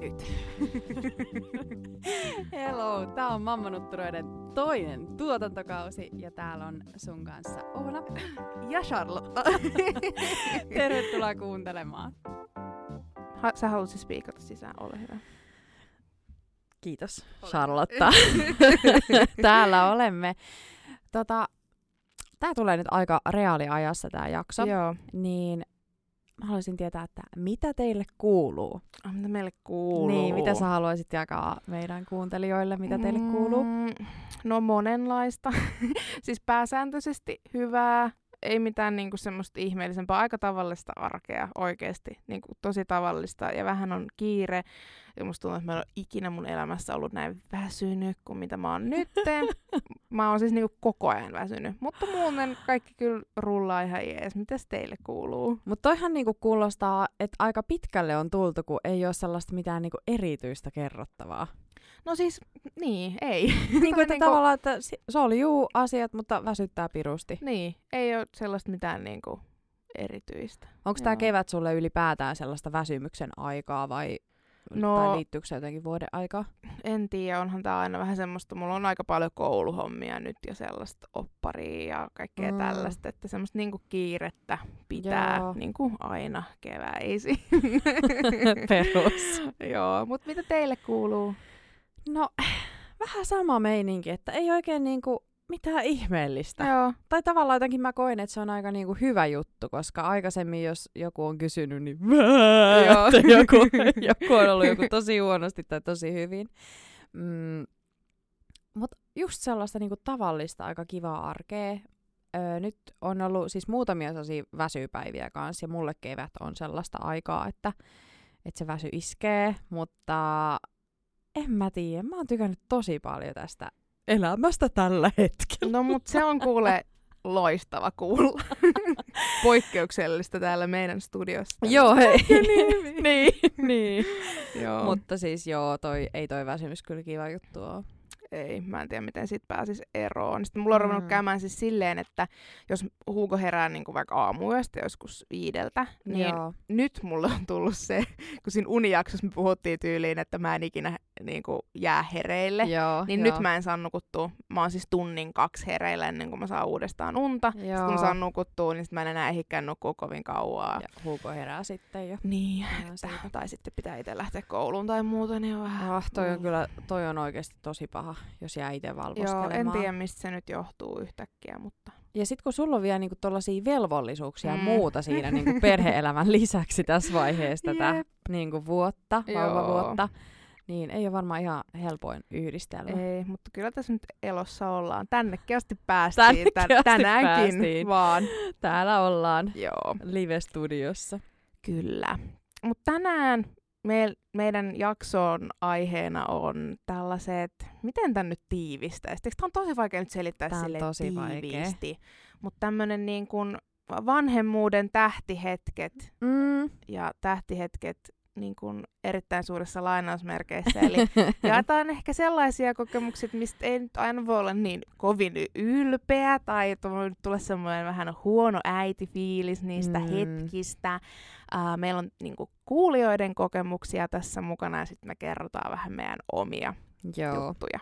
nyt. Hello, tää on Mammanutturoiden toinen tuotantokausi ja täällä on sun kanssa Oona ja Charlotte. Tervetuloa kuuntelemaan. Ha- sä haluaisit spiikata sisään, ole hyvä. Kiitos, Charlotta. täällä olemme. Tota, tää tulee nyt aika reaaliajassa tää jakso. Joo. Niin mä haluaisin tietää, että mitä teille kuuluu? Oh, mitä meille kuuluu? Niin, mitä sä haluaisit jakaa meidän kuuntelijoille, mitä teille kuuluu? Mm, no monenlaista. siis pääsääntöisesti hyvää, ei mitään niinku semmoista ihmeellisempää, aika tavallista arkea oikeasti, niinku tosi tavallista ja vähän on kiire. Ja musta tuntuu, että mä en ole ikinä mun elämässä ollut näin väsynyt kuin mitä mä oon nyt. mä oon siis niinku koko ajan väsynyt, mutta muuten kaikki kyllä rullaa ihan jees. Mitäs teille kuuluu? Mutta toihan niinku kuulostaa, että aika pitkälle on tultu, kun ei ole sellaista mitään niinku erityistä kerrottavaa. No siis, niin, ei. niin kuin, että niinku- tavallaan, että se oli juu asiat, mutta väsyttää pirusti. Niin, ei ole sellaista mitään niinku erityistä. Onko tämä kevät sulle ylipäätään sellaista väsymyksen aikaa vai, No- tai liittyykö se jotenkin vuoden aikaa? En tiedä, onhan tää aina vähän semmoista, mulla on aika paljon kouluhommia nyt ja sellaista opparia ja kaikkea Mm. tällaista, että semmoista niinku kiirettä pitää Joo. niinku aina keväisin. Perus. Joo, mutta mitä teille kuuluu? No, vähän sama meininki, että ei oikein niinku mitään ihmeellistä. Joo, Tai tavallaan jotenkin mä koen, että se on aika niinku hyvä juttu, koska aikaisemmin jos joku on kysynyt, niin Joo. joku, joku on ollut joku tosi huonosti tai tosi hyvin. Mm, Mutta just sellaista niinku tavallista, aika kivaa arkea. Öö, nyt on ollut siis muutamia sellaisia väsypäiviä kanssa, ja mulle kevät on sellaista aikaa, että, että se väsy iskee, mutta en mä tiedä. Mä oon tykännyt tosi paljon tästä elämästä tällä hetkellä. no mut se on kuule loistava kuulla. Poikkeuksellista täällä meidän studiossa. Joo, hei. niin. niin, niin. Joo. Mutta siis joo, toi, ei toi väsymys kyllä kiva juttu oo. Ei, mä en tiedä miten siitä pääsisi eroon. Sitten mulla on ruvennut Mm. käymään siis silleen, että jos Hugo herää niin kuin vaikka aamuyöstä joskus viideltä, niin Joo. nyt mulle on tullut se, kun siinä unijaksossa me puhuttiin tyyliin, että mä en ikinä niin kuin, jää hereille. Joo, Niin joo. nyt mä en saa nukuttua. Mä oon siis tunnin kaksi hereillä ennen kuin mä saan uudestaan unta. Sitten kun mä Joo. saan nukuttua, niin sit mä en enää ehikään nukkua kovin kauaa. Ja Hugo herää sitten jo. Niin, että, tai sitten pitää itse lähteä kouluun tai muuta, niin on vähän... Ah, toi on Mm. kyllä, toi on oikeasti tosi paha, jos jää itse Joo, valvoskelemaan. en tiedä mistä se nyt johtuu yhtäkkiä, mutta... Ja sit kun sulla on vielä niinku tollasia velvollisuuksia ja Mm. muuta siinä niinku perhe-elämän lisäksi tässä vaiheessa tätä niinku vuotta, Joo. vauvavuotta, niin ei ole varmaan ihan helpoin yhdistelmä. Ei, mutta kyllä tässä nyt elossa ollaan. Tännekin asti päästiin. Tännekin tän- asti tänäänkin päästiin. vaan. Täällä ollaan Joo, live-studiossa. kyllä. Mutta tänään me, meidän jakson aiheena on tällaiset, miten tän nyt tiivistäisi? Eikö Tämä on tosi vaikea nyt selittää Tää on sille tosi vaikea. tiiviisti. Mutta tämmöinen niin kuin vanhemmuuden tähtihetket Mm. ja tähtihetket niin kuin erittäin suurissa lainausmerkeissä. Eli jaetaan ehkä sellaisia kokemuksia, mistä ei nyt aina voi olla niin kovin ylpeä tai tulla semmoinen vähän huono äitifiilis niistä mm. hetkistä. Uh, meillä on niin kuin, kuulijoiden kokemuksia tässä mukana ja sitten me kerrotaan vähän meidän omia Joo. juttuja.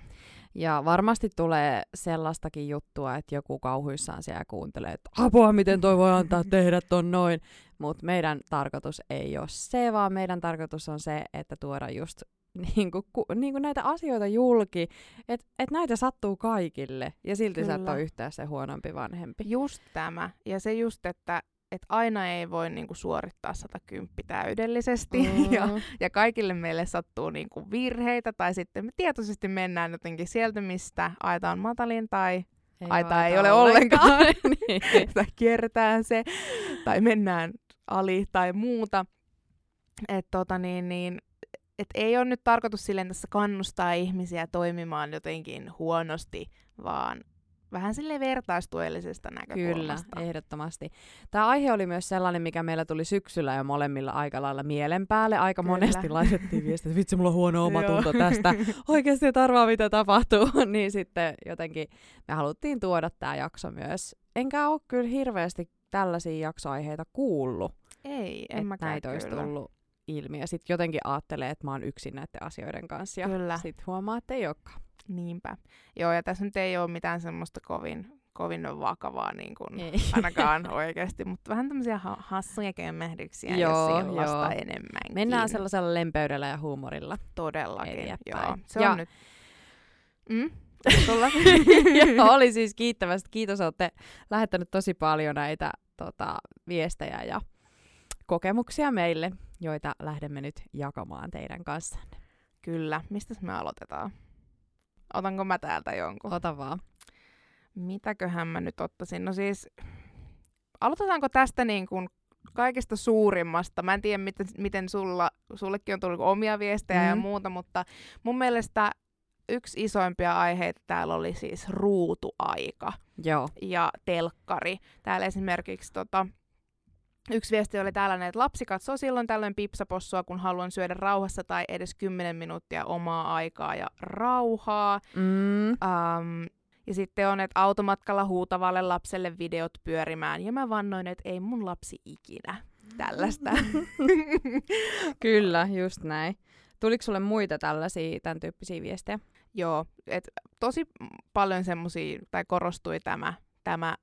Ja varmasti tulee sellaistakin juttua, että joku kauhuissaan siellä kuuntelee, että apua, miten toi voi antaa tehdä ton noin. Mutta meidän tarkoitus ei ole se, vaan meidän tarkoitus on se, että tuoda just niinku, ku, niinku näitä asioita julki, että et näitä sattuu kaikille ja silti sä et Kyllä. ole yhtään se huonompi vanhempi. Just tämä. Ja se just, että että aina ei voi niinku suorittaa 110 täydellisesti Mm. ja ja kaikille meille sattuu niinku virheitä, tai sitten me tietoisesti mennään jotenkin sieltä, mistä aita on matalin, tai, aita ei ole ollenkaan. niin. tai kierretään se, tai mennään ali, tai muuta. Et tota niin, niin, et ei ole nyt tarkoitus silleen tässä kannustaa ihmisiä toimimaan jotenkin huonosti, vaan vähän sille vertaistuellisesta Kyllä, näkökulmasta. ehdottomasti. Tämä aihe oli myös sellainen, mikä meillä tuli syksyllä jo molemmilla aika lailla mielen päälle. Aika Kyllä. monesti laitettiin viestiä, että vitsi, mulla on huono omatunto tästä. Oikeasti et arvaa, mitä tapahtuu. niin sitten jotenkin me haluttiin tuoda tämä jakso myös. Enkä ole kyllä hirveästi tällaisia jaksoaiheita kuullut. Ei, en mäkään näitä olisi kyllä. tullut ilmi ja sitten jotenkin ajattelee, että mä oon yksin näiden asioiden kanssa ja Kyllä. sitten huomaa, että ei olekaan. Niinpä. Joo, ja tässä nyt ei ole mitään semmoista kovin, kovin vakavaa niin kuin, Ei. ainakaan oikeasti, mutta vähän tämmöisiä ha- hassuja kömmehdyksiä Joo, ja joo. enemmänkin. Mennään sellaisella lempeydellä ja huumorilla. Todellakin, eteenpäin. joo. Se Ja- on nyt... Mm? Ja oli siis kiittävästi. Kiitos, olette lähettänyt tosi paljon näitä tota, viestejä ja kokemuksia meille, joita lähdemme nyt jakamaan teidän kanssanne. Kyllä. Mistä me aloitetaan? Otanko mä täältä jonkun? Ota vaan. Mitäköhän mä nyt ottaisin? No siis, aloitetaanko tästä niin kuin kaikista suurimmasta? Mä en tiedä, miten, miten sulla, sullekin on tullut omia viestejä mm. ja Mm. muuta, mutta mun mielestä yksi isoimpia aiheita täällä oli siis ruutuaika Joo. ja telkkari. Täällä esimerkiksi tota, yksi viesti oli tällainen, että lapsi katsoo silloin tällöin pipsapossua, kun haluan syödä rauhassa tai edes 10 minuuttia omaa aikaa ja rauhaa. Mm. Um, ja sitten on, että automatkalla huutavalle lapselle videot pyörimään. Ja mä vannoin, että ei mun lapsi ikinä tällaista. Kyllä, just näin. Tuliko sulle muita tällaisia, tämän tyyppisiä viestejä? Joo, et tosi paljon semmosia, tai korostui tämä, tämä,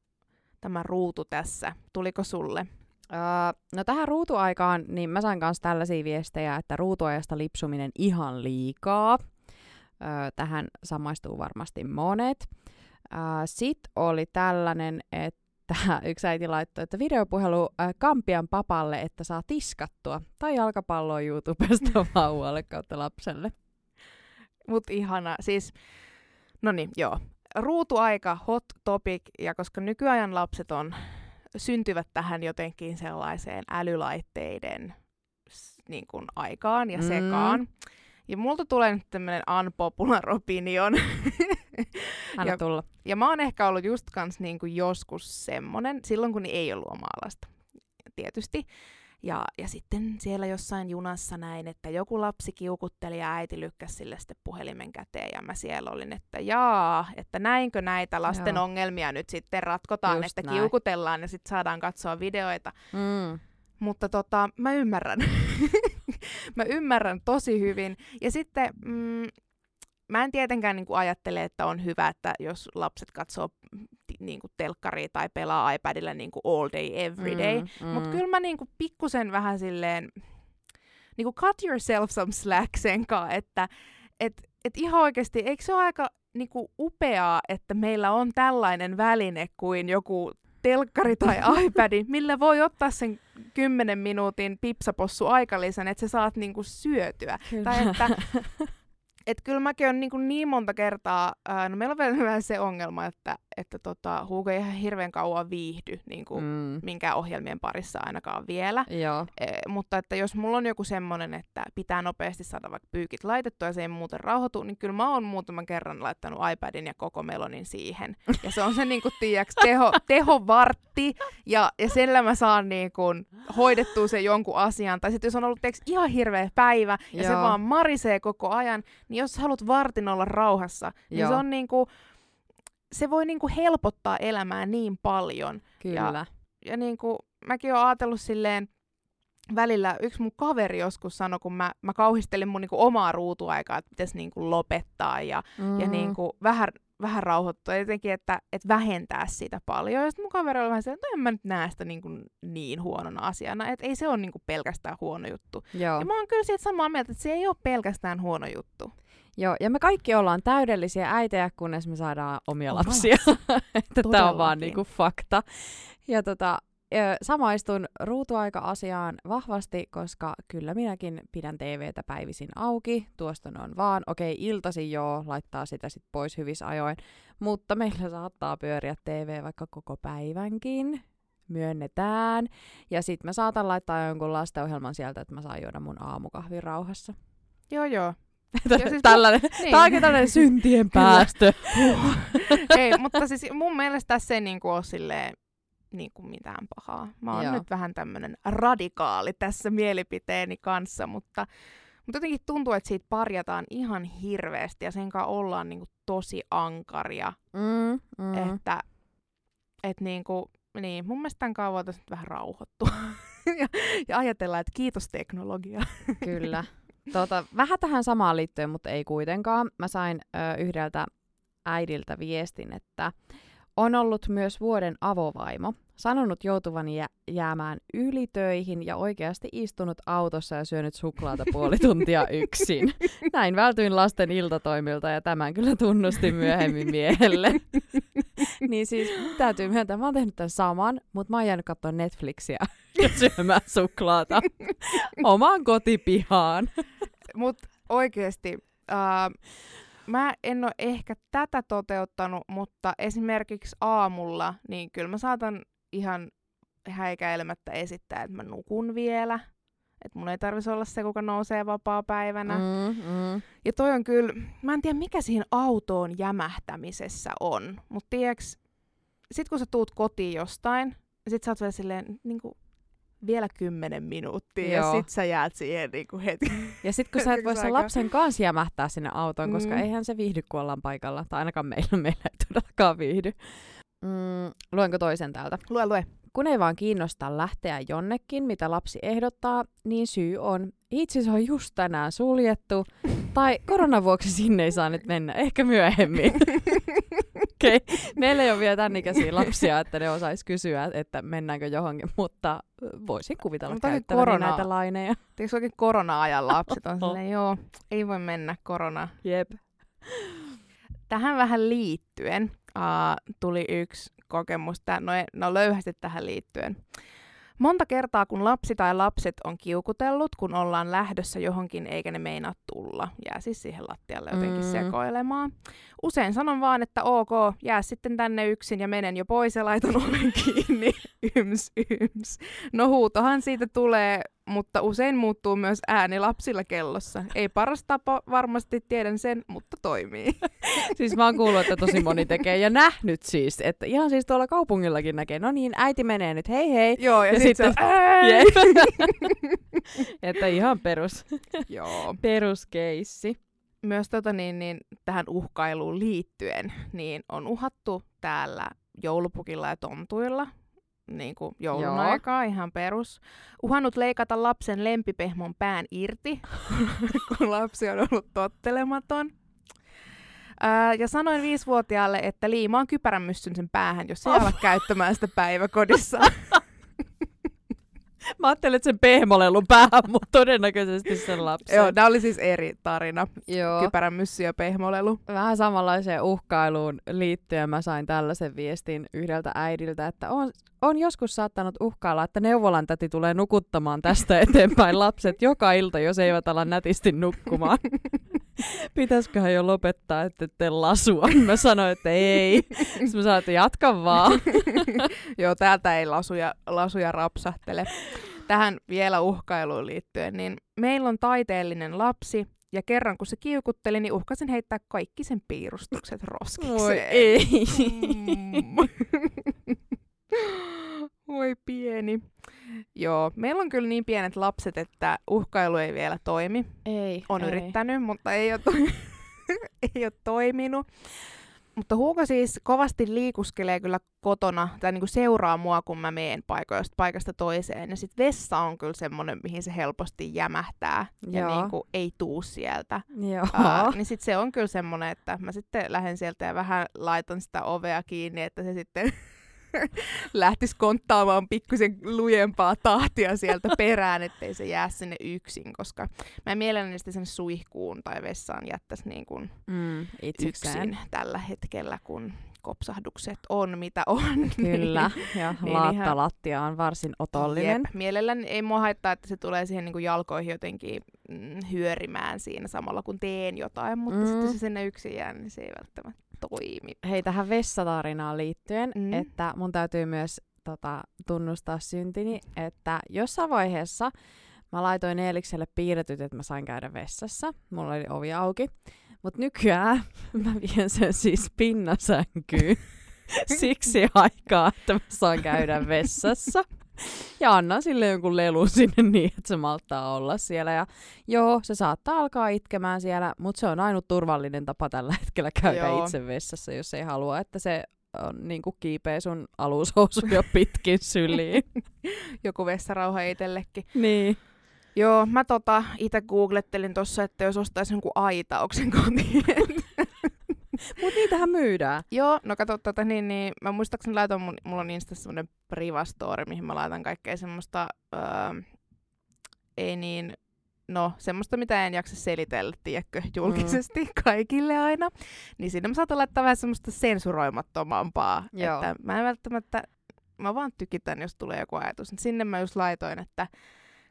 tämä ruutu tässä. Tuliko sulle? Öö, no tähän ruutuaikaan, niin mä sain myös tällaisia viestejä, että ruutuajasta lipsuminen ihan liikaa. Öö, tähän samaistuu varmasti monet. Öö, Sitten oli tällainen, että yksi äiti laittoi, että videopuhelu äh, Kampian papalle, että saa tiskattua. Tai jalkapalloa YouTubesta vauvalle kautta lapselle. Mut ihana. Siis, no niin, joo. Ruutuaika, hot topic, ja koska nykyajan lapset on, syntyvät tähän jotenkin sellaiseen älylaitteiden niin kuin aikaan ja Mm. sekaan. Ja multa tulee nyt tämmönen unpopular opinion. Anna Ja- tulla. Ja mä oon ehkä ollut just kans niinku joskus semmonen, silloin kun ei ollut omaa lasta, tietysti. Ja, ja sitten siellä jossain junassa näin, että joku lapsi kiukutteli ja äiti lykkäsi sille sitten puhelimen käteen. Ja mä siellä olin, että jaa, että näinkö näitä lasten Joo. ongelmia nyt sitten ratkotaan, Just että näin. kiukutellaan ja sitten saadaan katsoa videoita. Mm. Mutta tota, mä ymmärrän. mä ymmärrän tosi hyvin. Ja sitten mm, mä en tietenkään niin kuin ajattele, että on hyvä, että jos lapset katsoo niin kuin telkkaria tai pelaa iPadilla niin kuin all day, every day. Mm, Mm. Mutta kyllä mä niin kuin pikkusen vähän silleen, niin kuin cut yourself some slack sen kaa, että et, et ihan oikeasti, eikö se ole aika niin kuin upeaa, että meillä on tällainen väline kuin joku telkkari tai iPad, millä voi ottaa sen 10 minuutin pipsapossu aikalisän, että sä saat niinku syötyä. Kyllä. Tai että et kyllä mäkin on niin, niin monta kertaa, ää, no meillä on vielä se ongelma, että, että tota, Hugo ei ihan hirveän kauan viihdy niin kuin, mm. minkään ohjelmien parissa ainakaan vielä. Joo. E, mutta että jos mulla on joku semmoinen, että pitää nopeasti saada vaikka pyykit laitettua ja se ei muuten rauhoitu, niin kyllä mä oon muutaman kerran laittanut iPadin ja koko melonin siihen. Ja se on se niinku, tiiäks, teho, tehovartti ja, ja sillä mä saan niinku, hoidettua sen jonkun asian. Tai sitten jos on ollut tiiäks, ihan hirveä päivä ja se Joo. vaan marisee koko ajan, niin jos haluat vartin olla rauhassa, niin Joo. se on niinku, se voi niinku helpottaa elämää niin paljon Kyllä. ja niin kuin, mäkin oon ajatellut silleen, välillä yksi mun kaveri joskus sanoi, kun mä, mä kauhistelin mun niinku omaa ruutuaikaa, että pitäisi niinku lopettaa ja, mm. ja niinku vähän, vähän rauhoittua. Jotenkin, että, että vähentää sitä paljon. Ja sitten mun kaveri oli vähän se, että no en mä nyt näe sitä niinku niin huonona asiana, että ei se ole niinku pelkästään huono juttu. Joo. Ja mä oon kyllä siitä samaa mieltä, että se ei ole pelkästään huono juttu. Joo, ja me kaikki ollaan täydellisiä äitejä, kunnes me saadaan omia Oma lapsia. että tämä on vaan niinku fakta. Ja tota, samaistun ruutuaika-asiaan vahvasti, koska kyllä minäkin pidän TVtä päivisin auki. Tuosta on vaan, okei, iltasi joo, laittaa sitä sit pois hyvissä ajoin. Mutta meillä saattaa pyöriä TV vaikka koko päivänkin. Myönnetään. Ja sitten mä saatan laittaa jonkun lastenohjelman sieltä, että mä saan juoda mun aamukahvin rauhassa. Joo, joo. Siis Tällainen, Niin. Tämä on oikein tällainen syntien päästö. ei, mutta siis mun mielestä tässä ei niinku ole silleen, niinku mitään pahaa. Mä oon Joo. nyt vähän tämmönen radikaali tässä mielipiteeni kanssa, mutta, mutta jotenkin tuntuu, että siitä parjataan ihan hirveästi ja sen kanssa ollaan niinku tosi ankaria. Mm, Mm. Että et niinku, niin, mun mielestä tämän kanssa voitaisiin vähän rauhoittua. ja, ja ajatellaan, että kiitos teknologia. Kyllä. Tota, vähän tähän samaan liittyen, mutta ei kuitenkaan. Mä sain ö, yhdeltä äidiltä viestin, että on ollut myös vuoden avovaimo, sanonut joutuvani jä- jäämään ylitöihin ja oikeasti istunut autossa ja syönyt suklaata puoli tuntia yksin. Näin vältyin lasten iltatoimilta ja tämän kyllä tunnustin myöhemmin miehelle. niin siis täytyy myöntää, mä oon tehnyt tämän saman, mutta mä oon jäänyt katsoa Netflixiä ja syömään suklaata omaan kotipihaan. Mutta oikeasti, uh, mä en ole ehkä tätä toteuttanut, mutta esimerkiksi aamulla, niin kyllä mä saatan ihan häikäilemättä esittää, että mä nukun vielä. Että mun ei tarvitsisi olla se, kuka nousee vapaa-päivänä. Mm, mm. Ja toi on kyllä, mä en tiedä mikä siinä autoon jämähtämisessä on. Mutta tiedäks, sit kun sä tuut kotiin jostain, sit sä oot vielä silleen, niin kuin, vielä kymmenen minuuttia Joo. ja sit sä jäät siihen niin kuin hetki. Ja sit kun sä et voi sen lapsen kanssa jämähtää sinne autoon, koska Mm. eihän se viihdy, kun ollaan paikalla. Tai ainakaan meillä, meillä ei todellakaan viihdy. Mm, luenko toisen täältä? Lue, lue. Kun ei vaan kiinnosta lähteä jonnekin, mitä lapsi ehdottaa, niin syy on, itse se on just tänään suljettu, tai koronan vuoksi sinne ei saa nyt mennä, ehkä myöhemmin. Okei, okay. meillä ei ole vielä tämän ikäisiä lapsia, että ne osais kysyä, että mennäänkö johonkin, mutta voisin kuvitella Mutta käyttäväni korona- näitä laineja. Eikö oikein korona-ajan lapset on silleen, joo, ei voi mennä korona. Jep. Tähän vähän liittyen uh, tuli yksi kokemus, tää, no, ei- no löyhästi tähän liittyen. Monta kertaa, kun lapsi tai lapset on kiukutellut, kun ollaan lähdössä johonkin eikä ne meinaa tulla, jää siis siihen lattialle jotenkin mm. sekoilemaan. Usein sanon vaan, että ok, jää sitten tänne yksin ja menen jo pois ja laitan oven kiinni. Yms, yms. No huutohan siitä tulee, mutta usein muuttuu myös ääni lapsilla kellossa. Ei paras tapa, varmasti tiedän sen, mutta toimii. Siis mä oon kuullut, että tosi moni tekee ja nähnyt siis, että ihan siis tuolla kaupungillakin näkee, no niin, äiti menee nyt, hei hei. Joo, ja, Ja ja sitten sitten- sit se että ihan perus, Joo. peruskeissi. Myös tota niin, niin, tähän uhkailuun liittyen, niin on uhattu täällä joulupukilla ja tontuilla, niin kuin joulun Joo. aikaa, ihan perus. Uhannut leikata lapsen lempipehmon pään irti, kun lapsi on ollut tottelematon. Ää, ja sanoin viisivuotiaalle, että liimaan kypäränmyssyn sen päähän, jos ei Oh. ala käyttämään sitä päiväkodissa. Mä ajattelin, että sen pehmolelun päähän, mutta todennäköisesti sen lapsen. Joo, tämä oli siis eri tarina. Joo. Kypäränmyssy ja pehmolelu. Vähän samanlaiseen uhkailuun liittyen mä sain tällaisen viestin yhdeltä äidiltä, että on, on joskus saattanut uhkailla, että neuvolan täti tulee nukuttamaan tästä eteenpäin lapset joka ilta, jos eivät ala nätisti nukkumaan. Pitäisiköhän jo lopettaa, että ette lasua. Mä sanoin, että ei. Sitten mä sanoin, että jatka vaan. Joo, täältä ei lasuja, lasuja rapsahtele. Tähän vielä uhkailuun liittyen, niin meillä on taiteellinen lapsi, ja kerran kun se kiukutteli, niin uhkasin heittää kaikki sen piirustukset roskikseen. Voi ei. Mm. Voi pieni. Joo, meillä on kyllä niin pienet lapset, että uhkailu ei vielä toimi. Ei. On ei. yrittänyt, mutta ei ole, to- ei ole toiminut. Mutta Huuko siis kovasti liikuskelee kyllä kotona, tai niinku seuraa mua, kun mä meen paikoista paikasta toiseen. Ja sit vessa on kyllä semmonen, mihin se helposti jämähtää, ja Joo. niinku ei tuu sieltä. Joo. Ää, niin sit se on kyllä semmonen, että mä sitten lähden sieltä ja vähän laitan sitä ovea kiinni, että se sitten lähtisi konttaamaan pikkusen lujempaa tahtia sieltä perään, ettei se jää sinne yksin, koska mä en mielelläni sitten sen suihkuun tai vessaan jättäisi niin kuin Mm, itsekseen. yksin tällä hetkellä, kun kopsahdukset on mitä on. Kyllä, ja Niin ihan- laattalattia on varsin otollinen. Jep. Mielelläni ei mua haittaa, että se tulee siihen niin kuin jalkoihin jotenkin mm, hyörimään siinä samalla kun teen jotain, mutta mm. sitten se sinne yksin jää, niin se ei välttämättä toimi. Hei, tähän vessatarinaan liittyen, mm. Että mun täytyy myös tota, tunnustaa syntini, että jossain vaiheessa mä laitoin Eelikselle piirretyt, että mä sain käydä vessassa. Mulla oli ovi auki. Mutta nykyään mä vien sen siis pinnasänkyyn siksi aikaa, että mä saan käydä vessassa. Ja annan sille jonkun lelun sinne niin, että se malttaa olla siellä. Ja joo, se saattaa alkaa itkemään siellä, mutta se on ainut turvallinen tapa tällä hetkellä käydä Joo. itse vessassa, jos ei halua, että se on, niin kuin kiipee sun alushousuja pitkin syliin. Joku vessarauha itsellekin. niin. Joo, mä tota itse googlettelin tossa, että jos ostaisin jonkun aitauksen kotiin. Mut niitähän myydään. Joo, no kato, tota, niin, niin, mä muistaakseni laitoin, mun, mulla on Instassa semmonen privastory, mihin mä laitan kaikkea semmoista, öö, ei niin, no semmoista, mitä en jaksa selitellä, tiedätkö, julkisesti mm. kaikille aina. Niin sinne mä saatan laittaa vähän semmoista sensuroimattomampaa. Joo. Että mä en välttämättä, mä vaan tykitän, jos tulee joku ajatus. Sinne mä just laitoin, että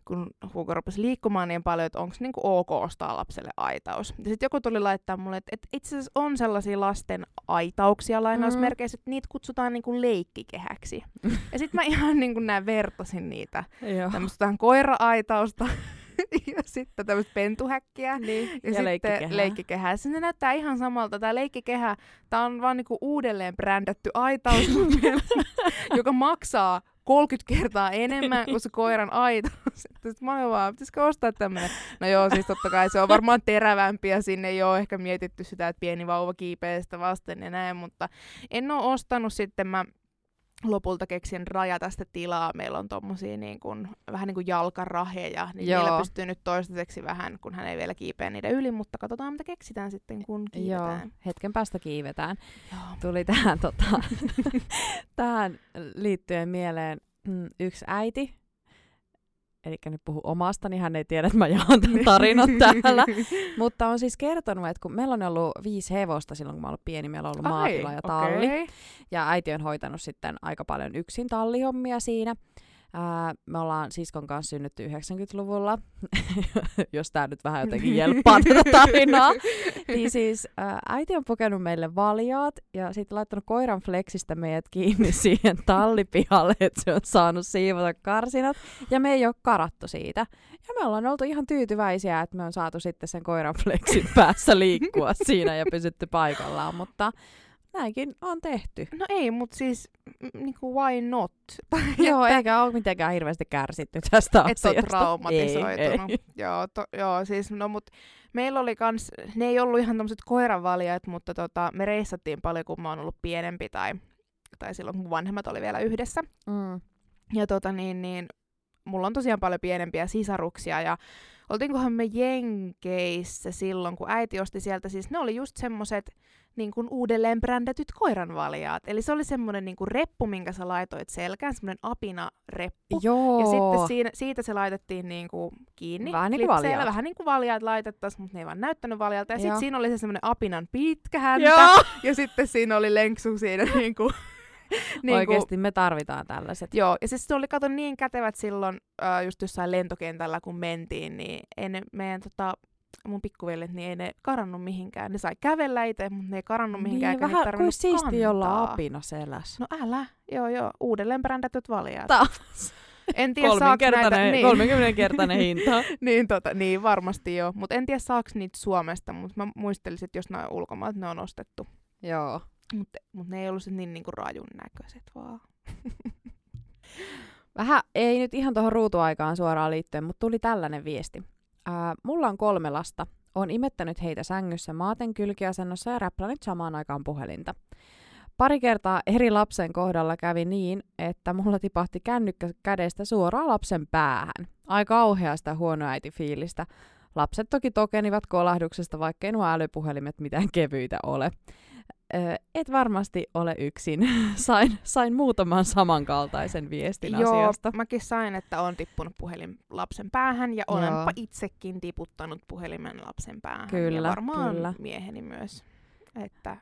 kun Hugo rupesi liikkumaan niin paljon, että onko niinku ok ostaa lapselle aitaus. Ja sitten joku tuli laittaa mulle, että, että itse asiassa on sellaisia lasten aitauksia lainausmerkeissä, mm. että niitä kutsutaan niinku leikkikehäksi. ja sitten mä ihan niinku näin vertasin niitä. Tämmöistä koira-aitausta ja sitten tämmöistä pentuhäkkiä. Niin. Ja, Ja, sitten leikkikehää. leikkikehää. Se näyttää ihan samalta. Tämä leikkikehä, tämä on vaan niinku uudelleen brändätty aitaus, joka maksaa 30 kertaa enemmän kuin se koiran aitaus. Sitten mä olin vaan, pitäisikö ostaa tämmönen? No joo, siis totta kai se on varmaan terävämpi ja sinne ei ole ehkä mietitty sitä, että pieni vauva kiipeää sitä vasten ja näin, mutta en ole ostanut sitten mä lopulta keksin rajata sitä tilaa. Meillä on tommosia niin kuin, vähän niin kuin jalkaraheja, niin Joo. niillä pystyy nyt toistaiseksi vähän, kun hän ei vielä kiipeä niiden yli, mutta katsotaan mitä keksitään sitten, kun Joo, kiivetään. hetken päästä kiivetään. Joo. Tuli tähän, tota, tähän liittyen mieleen mm, yksi äiti, eli nyt puhu omasta, niin hän ei tiedä, että mä jaan tämän tarinan täällä. Mutta on siis kertonut, että kun meillä on ollut viisi hevosta silloin, kun mä ollut pieni, meillä on ollut maatila ja talli. okei. Ja äiti on hoitanut sitten aika paljon yksin tallihommia siinä. Ää, me ollaan siskon kanssa synnytty 90-luvulla, jos tämä nyt vähän jotenkin jelppaa tätä tarinaa. Niin siis ää, äiti on pukenut meille valjaat ja sitten laittanut koiran flexistä meidät kiinni siihen tallipihalle, että se on saanut siivota karsinat. Ja me ei ole karattu siitä. Ja me ollaan oltu ihan tyytyväisiä, että me on saatu sitten sen koiran flexin päässä liikkua siinä ja pysytty paikallaan, mutta näinkin on tehty. No ei, mutta siis niinku why not? Joo, eikä ole mitenkään hirveästi kärsitty tästä Et asiasta. ole traumatisoitunut. Ei, Joo, to, joo, siis no mut meillä oli kans, ne ei ollut ihan tommoset koiranvaljat, mutta tota, me reissattiin paljon, kun mä oon ollut pienempi tai, tai silloin, kun vanhemmat oli vielä yhdessä. Mm. Ja tota niin, niin mulla on tosiaan paljon pienempiä sisaruksia ja oltiinkohan me Jenkeissä silloin, kun äiti osti sieltä, siis ne oli just semmoset niin kuin uudelleen brändätyt koiranvaljaat. Eli se oli semmoinen niin kuin reppu, minkä sä laitoit selkään, semmoinen apina-reppu. Joo. Ja sitten siinä, siitä se laitettiin niin kuin kiinni. Vähän niin kuin valjaat. Vähän niin kuin valjaat laitettaisiin, mutta ne ei vaan näyttänyt valjalta. Ja sitten siinä oli se semmoinen apinan pitkä häntä. Joo. Ja sitten siinä oli lenksu siinä niin kuin, niin kuin, Oikeesti me tarvitaan tällaiset. Joo, ja siis se oli kato niin kätevät silloin äh, just jossain lentokentällä, kun mentiin, niin ei ne meidän tota, mun pikkuveljet, niin ei ne karannut mihinkään. Ne sai kävellä itse, mutta ne ei karannut mihinkään. niin, eikä niitä vähän tarvinnut kuin siisti olla kantaa. apina selässä. No älä, joo joo, uudelleen brändätyt valjaat. Taas. en tiedä saaks näitä, niin, 30 kertainen hinta. niin, tota, niin varmasti joo, mutta en tiedä saaks niitä Suomesta, mutta mä muistelisin, että jos ne on ulkomailta, ne on ostettu. Joo. Mutta mut ne ei ollut sit niin niinku rajun näköiset vaan. Vähän, ei nyt ihan tuohon ruutuaikaan suoraan liittyen, mutta tuli tällainen viesti. Ää, mulla on kolme lasta. Olen imettänyt heitä sängyssä maaten kylkiasennossa ja räplännyt samaan aikaan puhelinta. Pari kertaa eri lapsen kohdalla kävi niin, että mulla tipahti kännykkä kädestä suoraan lapsen päähän. Aika kauheasta huonoäiti fiilistä. Lapset toki tokenivat kolahduksesta, vaikkei nuo älypuhelimet mitään kevyitä ole. Et varmasti ole yksin. sain, sain muutaman samankaltaisen viestin Joo, asiasta. mäkin sain, että on tippunut puhelin lapsen päähän ja Joo. olenpa itsekin tiputtanut puhelimen lapsen päähän. Kyllä, ja varmaan kyllä. mieheni myös, että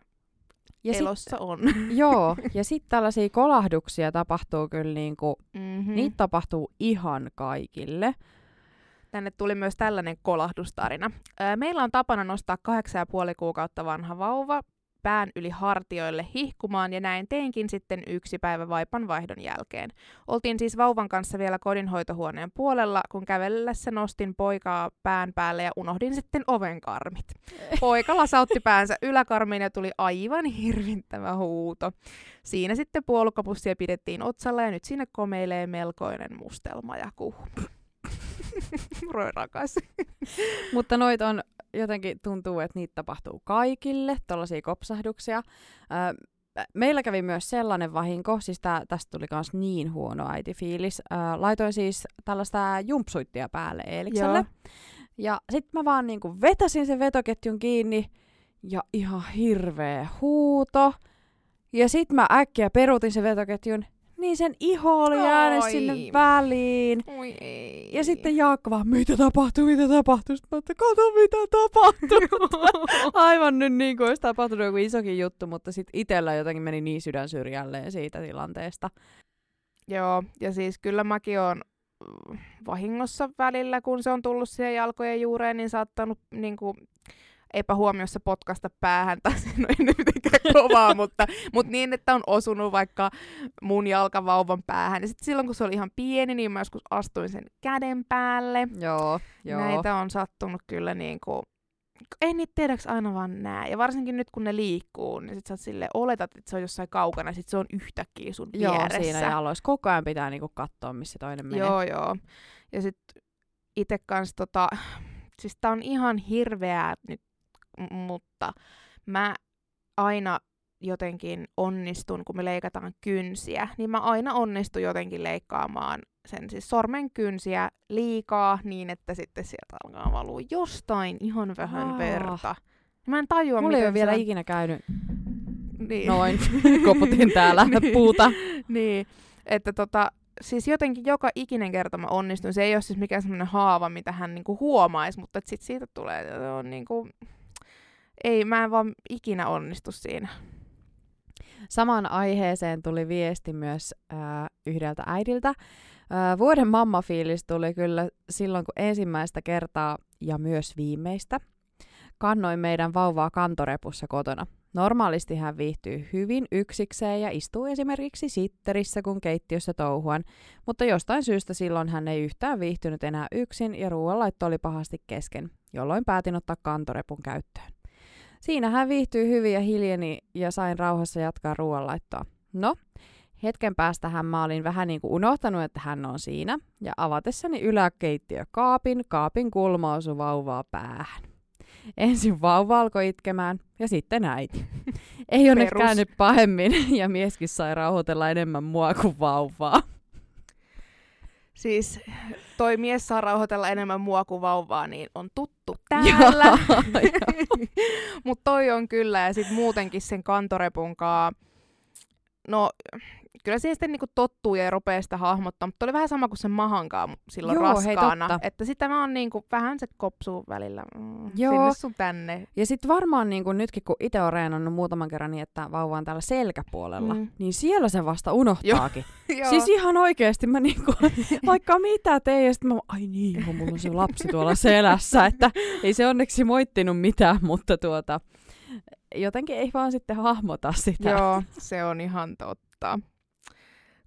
Ja sit, elossa on. joo, ja sitten tällaisia kolahduksia tapahtuu kyllä niinku, mm-hmm. hmm. niitä tapahtuu ihan kaikille. Tänne tuli myös tällainen kolahdustarina. Meillä on tapana nostaa kahdeksan ja puoli kuukautta vanha vauva pään yli hartioille hihkumaan ja näin teinkin sitten yksi päivä vaipan vaihdon jälkeen. Oltiin siis vauvan kanssa vielä kodinhoitohuoneen puolella, kun kävellessä nostin poikaa pään päälle ja unohdin sitten ovenkarmit. Poika lasautti päänsä yläkarmiin ja tuli aivan hirvittävä huuto. Siinä sitten puolukkapussia pidettiin otsalla ja nyt siinä komeilee melkoinen mustelma ja kuhmu. Roi rakas. Mutta noit on jotenkin tuntuu, että niitä tapahtuu kaikille, tällaisia kopsahduksia. Ö, meillä kävi myös sellainen vahinko, siis tää, tästä tuli myös niin huono äitifiilis. Ää, laitoin siis tällaista jumpsuittia päälle Eelikselle. Joo. Ja sitten mä vaan niinku vetäsin sen vetoketjun kiinni ja ihan hirveä huuto. Ja sitten mä äkkiä peruutin sen vetoketjun, niin sen iho oli jäänyt Oi. sinne väliin. Oi ei. Ja sitten Jaakko vaan, mitä tapahtuu, mitä tapahtuu? Sitten mä että kato mitä tapahtuu. Aivan nyt niin kuin olisi tapahtunut joku isokin juttu, mutta sitten itsellä jotenkin meni niin sydän syrjälleen siitä tilanteesta. Joo, ja siis kyllä mäkin oon mm, vahingossa välillä, kun se on tullut siihen jalkojen juureen, niin saattanut niin kuin, epähuomiossa potkasta päähän, tai no ei nyt mitenkään kovaa, mutta, mutta niin, että on osunut vaikka mun jalkavauvan päähän. Ja sitten silloin, kun se oli ihan pieni, niin mä joskus astuin sen käden päälle. Joo, joo. Näitä on sattunut kyllä niin kuin, ei niitä tiedäks aina vaan näe. Ja varsinkin nyt, kun ne liikkuu, niin sit sä sille oletat, että se on jossain kaukana, sit se on yhtäkkiä sun Joo, vieressä. siinä jaloissa. Koko ajan pitää niinku katsoa, missä toinen menee. Joo, joo. Ja sitten itse kanssa tota, siis tää on ihan hirveää nyt, m- mutta mä aina jotenkin onnistun, kun me leikataan kynsiä, niin mä aina onnistun jotenkin leikkaamaan sen siis sormen kynsiä liikaa niin, että sitten sieltä alkaa valua jostain ihan vähän Aa. verta. Mä en tajua, Mulla ei ole vielä se on. ikinä käynyt niin. noin. Koputin täällä Niin. puuta. niin, että tota, siis jotenkin joka ikinen kerta mä onnistun. Se ei ole siis mikään semmoinen haava, mitä hän niinku huomaisi, mutta et sit siitä tulee, on niinku, ei, mä en vaan ikinä onnistu siinä. Samaan aiheeseen tuli viesti myös ää, yhdeltä äidiltä. Ää, vuoden mammafiilis tuli kyllä silloin, kun ensimmäistä kertaa ja myös viimeistä kannoin meidän vauvaa kantorepussa kotona. Normaalisti hän viihtyy hyvin yksikseen ja istuu esimerkiksi sitterissä, kun keittiössä touhuan, mutta jostain syystä silloin hän ei yhtään viihtynyt enää yksin ja ruoanlaitto oli pahasti kesken, jolloin päätin ottaa kantorepun käyttöön. Siinä hän viihtyy hyvin ja hiljeni ja sain rauhassa jatkaa ruoanlaittoa. No, hetken päästähän mä olin vähän niin kuin unohtanut, että hän on siinä, ja avatessani yläkeittiökaapin, kaapin kulma osui vauvaa päähän. Ensin vauva alkoi itkemään ja sitten äiti. Ei onneksi käynyt pahemmin ja mieskin sai rauhoitella enemmän mua kuin vauvaa. Siis toi mies saa rauhoitella enemmän mua kuin vauvaa, niin on tuttu täällä. Mutta toi on kyllä, ja sitten muutenkin sen kantorepunkaa, no kyllä siihen sitten niinku tottuu ja rupeaa sitä hahmottaa, mutta oli vähän sama kuin sen mahankaan silloin Joo, hei, raskaana. totta. että sitä mä oon niinku, vähän se kopsuu välillä mm, Joo. sinne sun tänne. Ja sitten varmaan niin kun nytkin, kun itse olen reenannut muutaman kerran niin, että vauva on täällä selkäpuolella, Mm. niin siellä se vasta unohtaakin. Joo. Siis ihan oikeesti mä niinku, vaikka mitä tein, ja sit mä, ai niin, kun mulla on se lapsi tuolla selässä, että ei se onneksi moittinut mitään, mutta tuota, jotenkin ei vaan sitten hahmota sitä. Joo, se on ihan totta.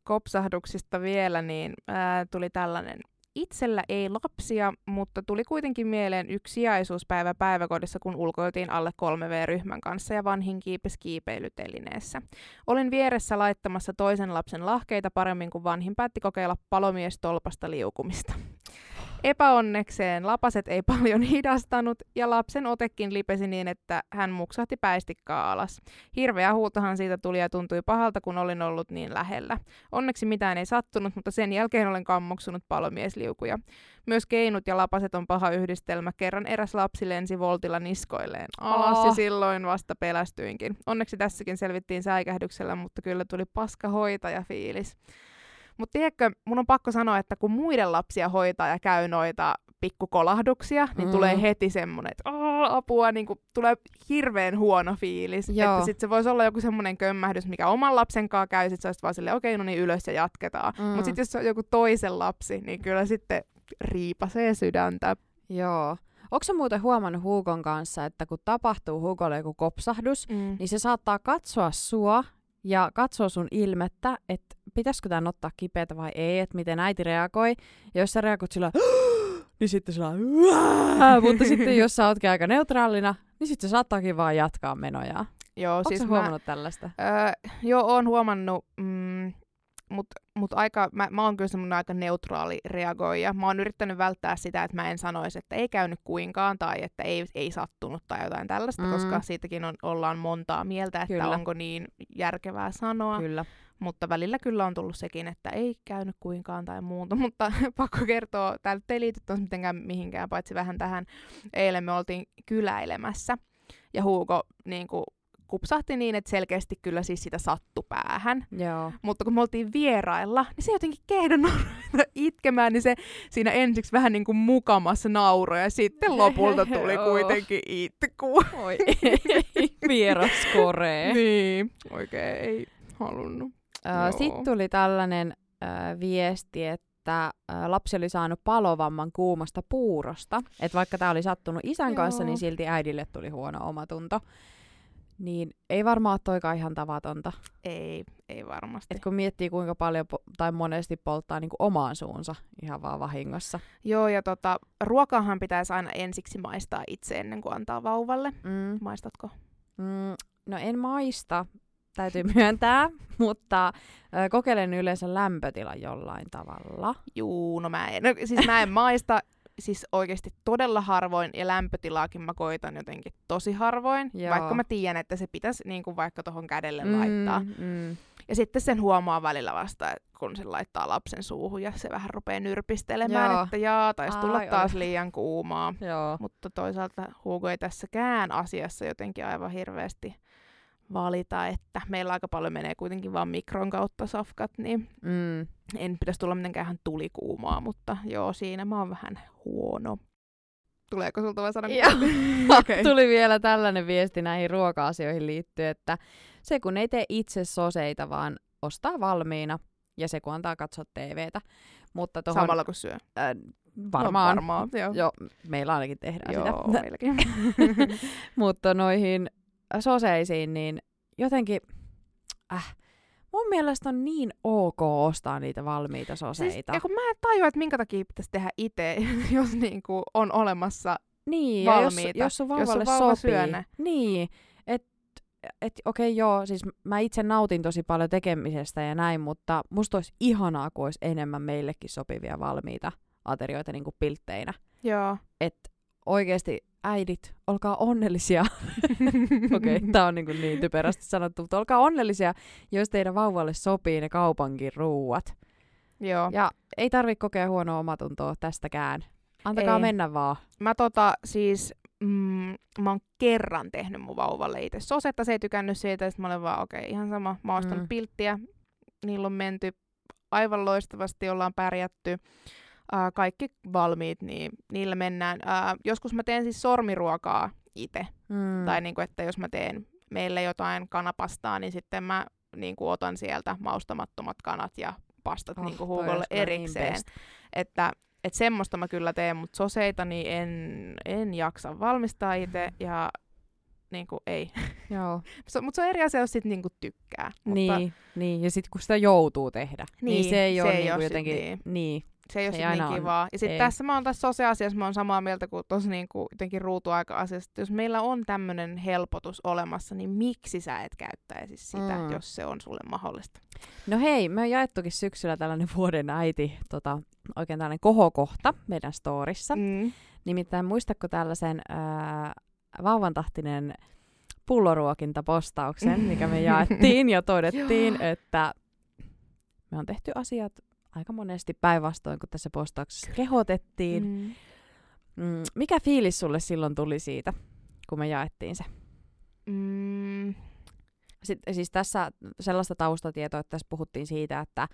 Kopsahduksista vielä, niin ää, tuli tällainen. Itsellä ei lapsia, mutta tuli kuitenkin mieleen yksi sijaisuuspäivä päiväkodissa, kun ulkoiltiin alle 3V-ryhmän kanssa ja vanhin kiipesi kiipeilytelineessä. Olin vieressä laittamassa toisen lapsen lahkeita paremmin, kuin vanhin päätti kokeilla palomiestolpasta liukumista. Epäonnekseen lapaset ei paljon hidastanut ja lapsen otekin lipesi niin, että hän muksahti päistikkaa alas. Hirveä huutohan siitä tuli ja tuntui pahalta, kun olin ollut niin lähellä. Onneksi mitään ei sattunut, mutta sen jälkeen olen kammoksunut palomiesliukuja. Myös keinut ja lapaset on paha yhdistelmä. Kerran eräs lapsi lensi voltilla niskoilleen alas Aa. ja silloin vasta pelästyinkin. Onneksi tässäkin selvittiin säikähdyksellä, mutta kyllä tuli paska hoitaja fiilis. Mutta tiedätkö, mun on pakko sanoa, että kun muiden lapsia hoitaa ja käy noita pikkukolahduksia, niin Mm. tulee heti semmoinen, että "Aa, apua, niin kuin, tulee hirveän huono fiilis. Joo. Että sit se voisi olla joku semmoinen kömmähdys, mikä oman lapsen kanssa käy, sit sä vaan silleen, okei, no niin ylös ja jatketaan. Mm. Mutta sitten jos se on joku toisen lapsi, niin kyllä sitten riipasee sydäntä. Joo. Onko sä muuten huomannut Huukon kanssa, että kun tapahtuu Huukolle joku kopsahdus, Mm. niin se saattaa katsoa sua ja katsoa sun ilmettä, että pitäisikö tämän ottaa kipeätä vai ei, että miten äiti reagoi. Ja jos sä reagoit sillä niin sitten sillä mutta sitten jos sä ootkin aika neutraalina, niin sitten se saattaakin vaan jatkaa menojaan. Joo, Onko siis sä mä, huomannut tällaista? Öö, joo, oon huomannut, mm, Mutta mut aika, mä, mä oon kyllä semmoinen aika neutraali reagoija. Mä oon yrittänyt välttää sitä, että mä en sanoisi, että ei käynyt kuinkaan tai että ei, ei sattunut tai jotain tällaista, mm. koska siitäkin on, ollaan montaa mieltä, että kyllä. onko niin järkevää sanoa. Kyllä. Mutta välillä kyllä on tullut sekin, että ei käynyt kuinkaan tai muuta. Mutta pakko kertoa, tämä ei liity mitenkään mihinkään, paitsi vähän tähän. Eilen me oltiin kyläilemässä ja Hugo niin kuin, kupsahti niin, että selkeästi kyllä siis sitä sattu päähän. Joo. Mutta kun me oltiin vierailla, niin se jotenkin kehdon itkemään, niin se siinä ensiksi vähän niin kuin mukamassa nauroi ja sitten lopulta tuli kuitenkin itku. Oi vieras koree. niin, oikein ei halunnut. Sitten tuli tällainen uh, viesti, että uh, lapsi oli saanut palovamman kuumasta puurosta. Että vaikka tämä oli sattunut isän Joo. kanssa, niin silti äidille tuli huono omatunto. Niin ei varmaan ole toikaan ihan tavatonta. Ei, ei varmasti. Et kun miettii kuinka paljon po- tai monesti polttaa niinku omaan suunsa ihan vaan vahingossa. Joo, ja tota, ruokahan pitäisi aina ensiksi maistaa itse ennen kuin antaa vauvalle. Mm. Maistatko? Mm, no en maista, täytyy myöntää, mutta ö, kokeilen yleensä lämpötila jollain tavalla. Juu, no mä en, no, siis mä en maista siis oikeasti todella harvoin, ja lämpötilaakin mä koitan jotenkin tosi harvoin, Joo. vaikka mä tiedän, että se pitäisi niin kuin vaikka tuohon kädelle mm, laittaa. Mm. Ja sitten sen huomaa välillä vasta, kun se laittaa lapsen suuhun ja se vähän rupeaa nyrpistelemään, Joo. että jaa, taisi tulla Ai, taas liian kuumaa. Joo. Mutta toisaalta Hugo ei tässäkään asiassa jotenkin aivan hirveästi valita, että meillä aika paljon menee kuitenkin vaan mikron kautta safkat, niin mm. en pitäisi tulla mitenkään ihan tulikuumaa, mutta joo, siinä mä oon vähän huono. Tuleeko sulta vai sanoa? okay. Tuli vielä tällainen viesti näihin ruoka-asioihin liittyen, että se kun ei tee itse soseita, vaan ostaa valmiina ja se kun antaa katsoa TVtä. Mutta tohon, Samalla kun syö? Äh, varmaan. No, varmaan joo. joo. meillä ainakin tehdään joo, sitä. meilläkin. Mutta noihin soseisiin, niin jotenkin, äh, mun mielestä on niin ok ostaa niitä valmiita soseita. Siis, ja kun mä en tajua, että minkä takia pitäisi tehdä itse, jos niinku on olemassa niin, valmiita. Jos, jos sun vauvalle jos sopii. Syöne. Niin, että et, okei okay, joo, siis mä itse nautin tosi paljon tekemisestä ja näin, mutta musta olisi ihanaa, kun olisi enemmän meillekin sopivia valmiita aterioita niin kuin piltteinä. Joo. Että oikeasti äidit, olkaa onnellisia. Okei, okay, tämä on niin, niin typerästi sanottu, mutta olkaa onnellisia, jos teidän vauvalle sopii ne kaupankin ruuat. Joo. Ja ei tarvitse kokea huonoa omatuntoa tästäkään. Antakaa ei. mennä vaan. Mä tota siis, mm, mä oon kerran tehnyt mun vauvalle itse sosetta, se ei tykännyt siitä, että mä olen vaan okei, okay, ihan sama, mä oon mm. pilttiä, niillä on menty aivan loistavasti, ollaan pärjätty ää, kaikki valmiit, niin niillä mennään. Ää, joskus mä teen siis sormiruokaa itse. Mm. Tai niin kuin, että jos mä teen meille jotain kanapastaa, niin sitten mä niin kuin otan sieltä maustamattomat kanat ja pastat oh, niin kuin Hugolle erikseen. Niin että että semmoista mä kyllä teen, mutta soseita niin en, en jaksa valmistaa itse ja niin kuin ei. Joo. so, mutta se on eri asia, jos sit niinku tykkää. Mutta... Niin, niin, ja sitten kun sitä joutuu tehdä, niin, niin se ei se ole ei niinku jotenkin... Niin. niin. Se ei ole ei niin kivaa. Ja sitten tässä mä oon tässä sosiaasiassa, mä oon samaa mieltä kuin tuossa niinku jotenkin ruutuaika-asiassa. Jos meillä on tämmöinen helpotus olemassa, niin miksi sä et käyttäisi sitä, mm. jos se on sulle mahdollista? No hei, me on jaettukin syksyllä tällainen vuoden äiti, tota, oikein tällainen kohokohta meidän storissa. Mm. Nimittäin muistatko tällaisen ää, vauvantahtinen pulloruokintapostauksen, mikä me jaettiin ja todettiin, että me on tehty asiat aika monesti päinvastoin, kun tässä postauksessa kehotettiin. Mm. Mm, mikä fiilis sulle silloin tuli siitä, kun me jaettiin se? Mm. Sitten, siis tässä sellaista taustatietoa, että tässä puhuttiin siitä, että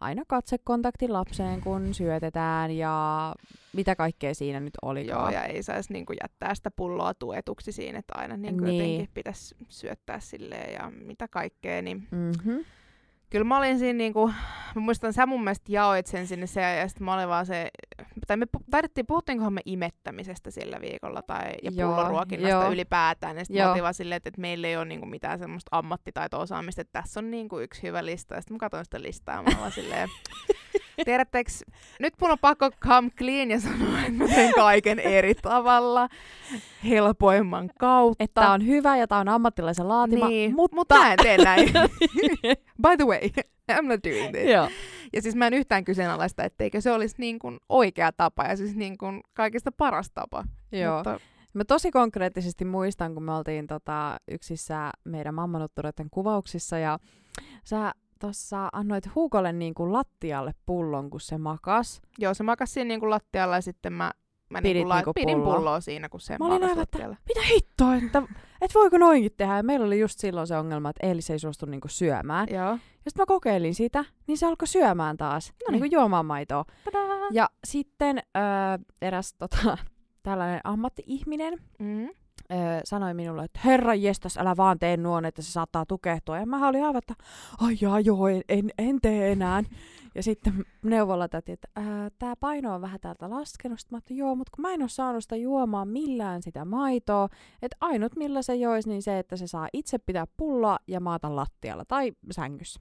aina katsekontakti lapseen, kun syötetään ja mitä kaikkea siinä nyt oli. Joo, ja ei saisi niinku jättää sitä pulloa tuetuksi siinä, että aina niinku niin. jotenkin pitäisi syöttää silleen ja mitä kaikkea. Niin... Mm-hmm kyllä mä olin siinä niinku, mä muistan sä mun mielestä jaoit sen sinne se, ja sitten mä olin vaan se, tai me taidettiin, puhuttiinkohan me imettämisestä sillä viikolla, tai ja pulloruokinnasta joo. ylipäätään, ja sitten mä olin vaan silleen, että, että meillä ei ole niinku mitään semmoista ammattitaito-osaamista, että tässä on niinku yksi hyvä lista, ja sitten mä katsoin sitä listaa, mä olin silleen, Tiedättekö, nyt mun on pakko come clean ja sanoa, että mä teen kaiken eri tavalla, helpoimman kautta. Että on hyvä ja tää on ammattilaisen laatima, niin, mutta... Mut mä en tee näin. By the way, way. I'm not doing this. Joo. Ja siis mä en yhtään kyseenalaista, etteikö se olisi niin kuin oikea tapa ja siis niin kuin kaikista paras tapa. Joo. Mutta, Mä tosi konkreettisesti muistan, kun me oltiin tota, yksissä meidän mammanuttureiden kuvauksissa ja sä tuossa annoit Huukolle niin kuin lattialle pullon, kun se makas. joo, se makasi siinä niin kuin lattialla ja sitten mä, mä Pidit niin kuin, niinku pidin pulloa. pulloa siinä, kun se Mä olin aivan, että mitä hittoa, että et voiko noinkin tehdä. Ja meillä oli just silloin se ongelma, että Eelis ei suostu niinku syömään. Joo. Ja sitten mä kokeilin sitä, niin se alkoi syömään taas, Noniin. niin kuin juomaan maitoa. Tadaa! Ja sitten öö, eräs tota, tällainen ammatti-ihminen Mm. öö, sanoi minulle, että herra jestas, älä vaan tee nuon, että se saattaa tukehtua. Ja mä olin aivan, että ai jaa, joo, en, en, en tee enää. Ja sitten neuvolla täti, että tämä paino on vähän täältä laskenut. Sitten mä ajattelin, joo, mutta kun mä en ole saanut sitä juomaan millään sitä maitoa, että ainut millä se joisi, niin se, että se saa itse pitää pulloa ja maata lattialla tai sängyssä.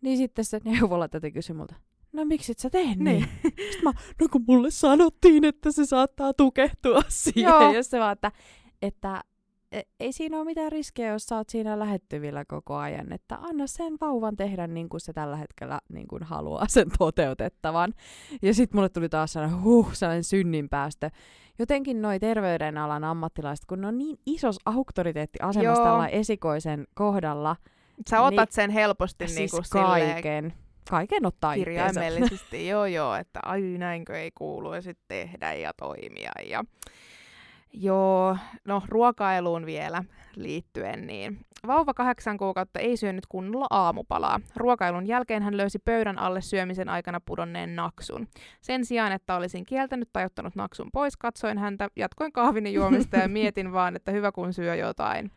Niin sitten se neuvolla täti kysyi multa, no miksi et sä tee niin? Sitten mä, no kun mulle sanottiin, että se saattaa tukehtua siihen. Joo. Ja se vaan, että, että ei siinä ole mitään riskejä, jos sä oot siinä lähettyvillä koko ajan. Että anna sen vauvan tehdä niin kuin se tällä hetkellä niin kuin haluaa sen toteutettavan. Ja sitten mulle tuli taas sellainen, huh, sellainen synninpäästö. Jotenkin noi terveydenalan ammattilaiset, kun ne on niin isos auktoriteettiasemassa tällä esikoisen kohdalla, Sä otat sen helposti siis niin kuin kaiken, kaiken ottaa kirjaimellisesti, joo joo, että ai näinkö ei kuulu ja sitten tehdä ja toimia. Ja... Joo, no ruokailuun vielä liittyen, niin vauva kahdeksan kuukautta ei syönyt kunnolla aamupalaa. Ruokailun jälkeen hän löysi pöydän alle syömisen aikana pudonneen naksun. Sen sijaan, että olisin kieltänyt tai ottanut naksun pois, katsoin häntä, jatkoin kahvin juomista ja mietin vaan, että hyvä kun syö jotain.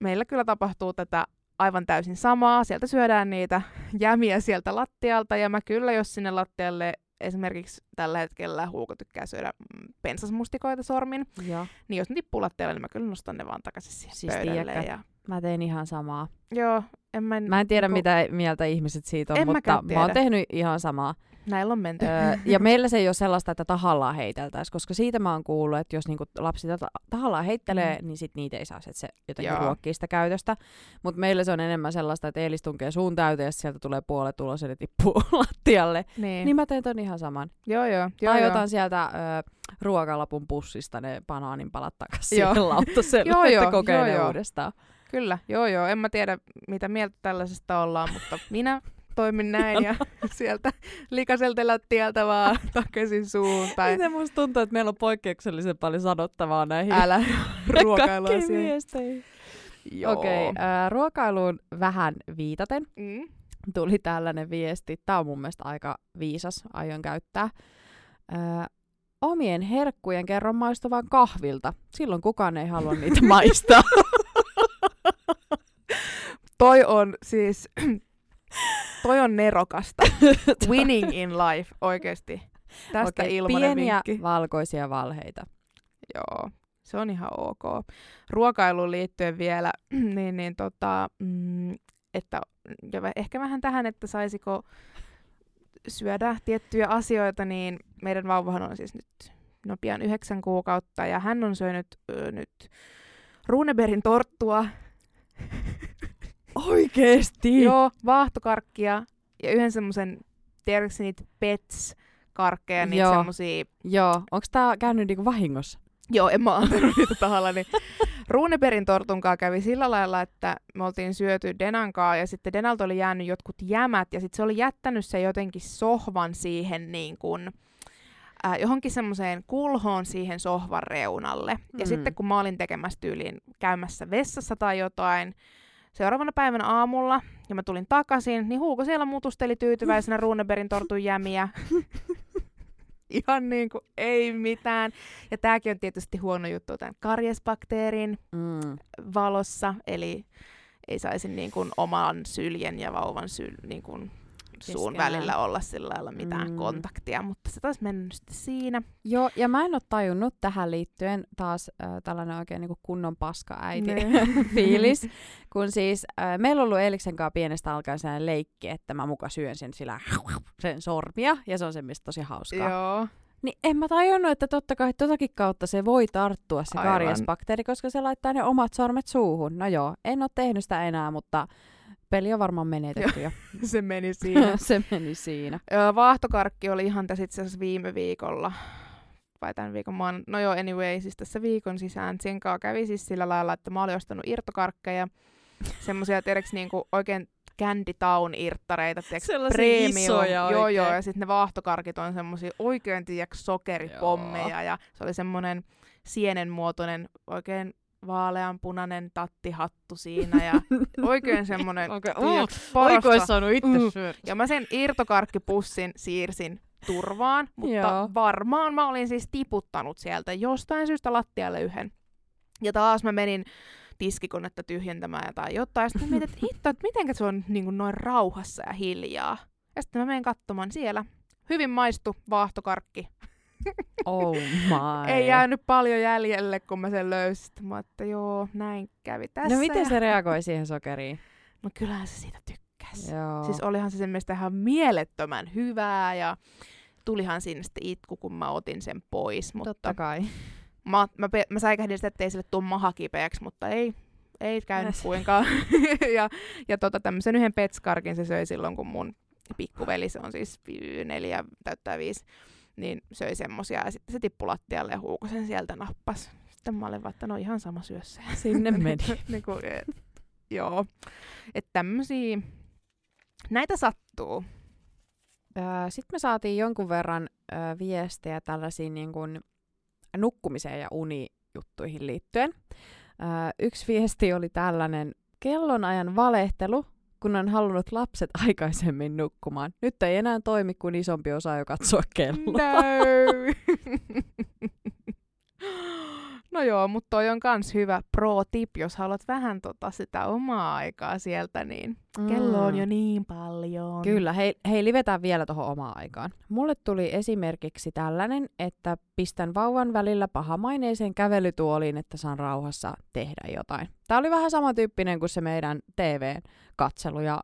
Meillä kyllä tapahtuu tätä aivan täysin samaa. Sieltä syödään niitä jämiä sieltä lattialta ja mä kyllä, jos sinne lattialle esimerkiksi tällä hetkellä Huuko tykkää syödä mm, pensasmustikoita sormin, Joo. niin jos ne tippuu lattialle, niin mä kyllä nostan ne vaan takaisin siihen Siis pöydälle. Ja... Mä tein ihan samaa. Joo, en mä, Mä en tiedä, niinku- mitä mieltä ihmiset siitä on, En mutta mä oon tehnyt ihan samaa. näillä on menty. öö, ja meillä se ei ole sellaista, että tahallaan heiteltäisiin, koska siitä mä oon kuullut, että jos niinku lapsi ta- tahallaan heittelee, Mm. niin sit niitä ei saa, että se jotenkin Joo. ruokkii sitä käytöstä. Mutta meillä se on enemmän sellaista, että Eelis tunkee suun täyteen ja sieltä tulee puolet ulos ja ne tippuu lattialle. niin. Niin mä teen ton ihan saman. Joo, joo. joo, tai joo. otan sieltä öö, ruokalapun pussista ne banaanin palat takaisin Joo. lautaselle, Joo, että joo, joo, joo. uudestaan. Kyllä, joo joo. En mä tiedä, mitä mieltä tällaisesta ollaan, mutta minä toimin näin ja sieltä likaselta lattialta vaan takaisin suun. Tai Miten musta tuntuu, että meillä on poikkeuksellisen paljon sanottavaa näihin älä ruokailuasioihin. Okei, okay, äh, ruokailuun vähän viitaten Mm. tuli tällainen viesti. Tämä on mun mielestä aika viisas, aion käyttää. Äh, omien herkkujen kerron maistuvan kahvilta. Silloin kukaan ei halua niitä maistaa. Toi on siis, toi on nerokasta. Winning in life, oikeesti. Tästä Okei, ilmanen pieniä vinkki. valkoisia valheita. Joo, se on ihan ok. Ruokailuun liittyen vielä, niin, niin tota, mm, että ja ehkä vähän tähän, että saisiko syödä tiettyjä asioita, niin meidän vauvahan on siis nyt no pian yhdeksän kuukautta ja hän on syönyt ö, nyt Runeberin torttua, Oikeesti? joo, vaahtokarkkia ja yhden semmoisen, tiedätkö niitä Pets-karkkeja, niitä Joo. semmosia Joo. Onko tää käynyt niinku vahingossa? Joo, en mä antanut niitä tahallani. Runeberin tortunkaa kävi sillä lailla, että me oltiin syöty Denankaa ja sitten Denalta oli jäänyt jotkut jämät ja sitten se oli jättänyt se jotenkin sohvan siihen niin kuin, äh, johonkin semmoiseen kulhoon siihen sohvan reunalle. Mm. Ja sitten kun mä olin tekemässä tyyliin käymässä vessassa tai jotain, seuraavana päivänä aamulla, ja mä tulin takaisin, niin Huuko siellä mutusteli tyytyväisenä Runeberin tortun jämiä. Ihan niin kuin ei mitään. Ja tämäkin on tietysti huono juttu tämän karjesbakteerin Mm. valossa, eli ei saisi niin kuin oman syljen ja vauvan syl, niin kuin suun välillä olla sillä lailla mitään Mm. kontaktia, mutta se taisi mennä sitten siinä. Joo, ja mä en ole tajunnut tähän liittyen taas äh, tällainen oikein niinku kunnon paska-äiti fiilis, kun siis äh, meillä on ollut Eeliksen kanssa pienestä alkaen sellainen leikki, että mä muka syön sen sillä sen sormia, ja se on semmoista tosi hauskaa. Joo. Niin en mä tajunnut, että totta kai totakin kautta se voi tarttua se Aivan. karjasbakteeri, koska se laittaa ne omat sormet suuhun. No joo, en ole tehnyt sitä enää, mutta peli on varmaan menetetty jo. se meni siinä. se meni siinä. Vaahtokarkki oli ihan tässä itse asiassa viime viikolla. Vai tämän viikon maan... No joo, anyway, siis tässä viikon sisään. Sen kanssa kävi siis sillä lailla, että mä olin ostanut irtokarkkeja. Semmoisia, tiedäks, niinku oikein Candy Town irttareita, tiedätkö, Sellaisia premium. isoja Joo, oikein. joo, ja sitten ne vaahtokarkit on semmoisia oikein, tiedätkö, sokeripommeja, ja se oli semmoinen sienenmuotoinen, oikein vaaleanpunainen tattihattu siinä, ja oikein semmoinen, tiedätkö, Oiko parasta. saanut itse Mm. syödä? Ja mä sen irtokarkkipussin siirsin turvaan, mutta Joo. varmaan mä olin siis tiputtanut sieltä jostain syystä lattialle yhden. Ja taas mä menin tiskikonetta tyhjentämään tai jotain. Sitten mä mietin, että hitto, että miten se on niin kuin noin rauhassa ja hiljaa. Ja sitten mä menen katsomaan siellä. Hyvin maistu vaahtokarkki. Oh my. Ei jäänyt paljon jäljelle, kun mä sen löysin. Mä että joo, näin kävi tässä. No miten se reagoi siihen sokeriin? No kyllähän se siitä tykkäsi. Joo. Siis olihan se sen mielestä ihan mielettömän hyvää ja tulihan siinä sitten itku, kun mä otin sen pois. Mutta Totta kai. mä, mä, pe- mä säikähdin sitä, ettei sille tuu maha kipeäksi, mutta ei, ei käynyt Yes. kuinkaan. ja ja tota, tämmöisen yhden petskarkin se söi silloin, kun mun pikkuveli, se on siis neljä, täyttää viisi, niin söi semmosia ja sitten se tippui lattialle ja huukosen sieltä nappas. Sitten mä olin vaan, että no ihan sama syö se. Sinne meni. niin kuin, et, joo. Että tämmösiä, näitä sattuu. Sitten me saatiin jonkun verran ö, viestejä tällaisiin niin kuin nukkumiseen ja unijuttuihin liittyen. Ö, yksi viesti oli tällainen, kellonajan valehtelu, kun on halunnut lapset aikaisemmin nukkumaan. Nyt ei enää toimi, kun isompi osa jo katsoa kelloa. No. no joo, mutta toi on kans hyvä pro-tip, jos haluat vähän tota sitä omaa aikaa sieltä, niin kello on jo niin paljon. Kyllä, hei, hei livetään vielä tuohon omaan aikaan. Mulle tuli esimerkiksi tällainen, että pistän vauvan välillä pahamaineiseen kävelytuoliin, että saan rauhassa tehdä jotain. Tämä oli vähän samantyyppinen kuin se meidän TV-katselu ja,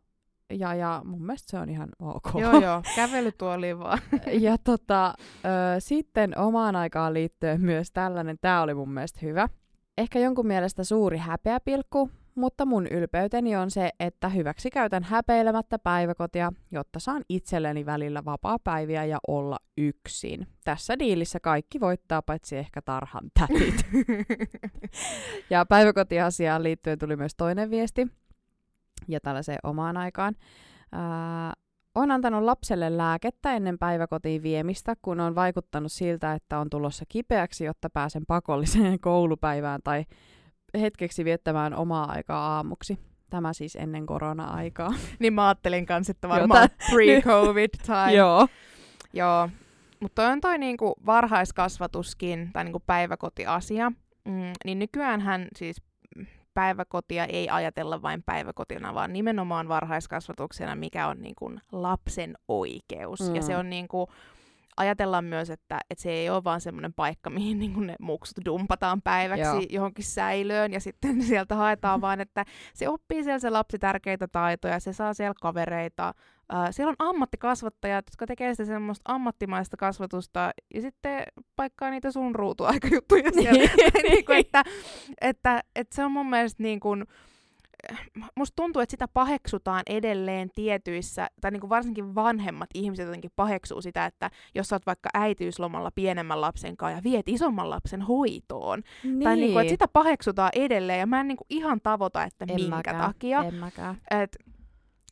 ja, ja mun mielestä se on ihan ok. Joo joo, kävelytuoliin vaan. ja tota, ö, sitten omaan aikaan liittyen myös tällainen, tämä oli mun mielestä hyvä. Ehkä jonkun mielestä suuri häpeäpilkku, mutta mun ylpeyteni on se, että hyväksi käytän häpeilemättä päiväkotia, jotta saan itselleni välillä vapaa-päiviä ja olla yksin. Tässä diilissä kaikki voittaa, paitsi ehkä tarhan tätit. ja päiväkotiasiaan liittyen tuli myös toinen viesti, ja tällaiseen omaan aikaan. Ää, on antanut lapselle lääkettä ennen päiväkotiin viemistä, kun on vaikuttanut siltä, että on tulossa kipeäksi, jotta pääsen pakolliseen koulupäivään tai hetkeksi viettämään omaa aikaa aamuksi. Tämä siis ennen korona-aikaa. niin mä ajattelin kans, että varmaan pre-covid time. Joo. Joo, mutta on toi niinku varhaiskasvatuskin tai niinku päiväkotiasia. Mm, niin nykyäänhän siis päiväkotia ei ajatella vain päiväkotina, vaan nimenomaan varhaiskasvatuksena, mikä on niinku lapsen oikeus. Mm. Ja se on niinku, ajatellaan myös, että, että se ei ole vaan semmoinen paikka, mihin niinku ne muksut dumpataan päiväksi Joo. johonkin säilöön ja sitten sieltä haetaan, vaan että se oppii siellä se lapsi tärkeitä taitoja, se saa siellä kavereita, siellä on ammattikasvattajat, jotka tekee sitä semmoista ammattimaista kasvatusta ja sitten paikkaa niitä sun ruutuaikajuttuja siellä. niin kuin, että, että, että, se on mun mielestä niin kuin, musta tuntuu, että sitä paheksutaan edelleen tietyissä, tai niin kuin varsinkin vanhemmat ihmiset jotenkin paheksuu sitä, että jos sä oot vaikka äitiyslomalla pienemmän lapsen kanssa ja viet isomman lapsen hoitoon, Niin. tai niin kuin, että sitä paheksutaan edelleen, ja mä en niin kuin ihan tavoita, että En minkä mäkään, takia. En mäkään. Et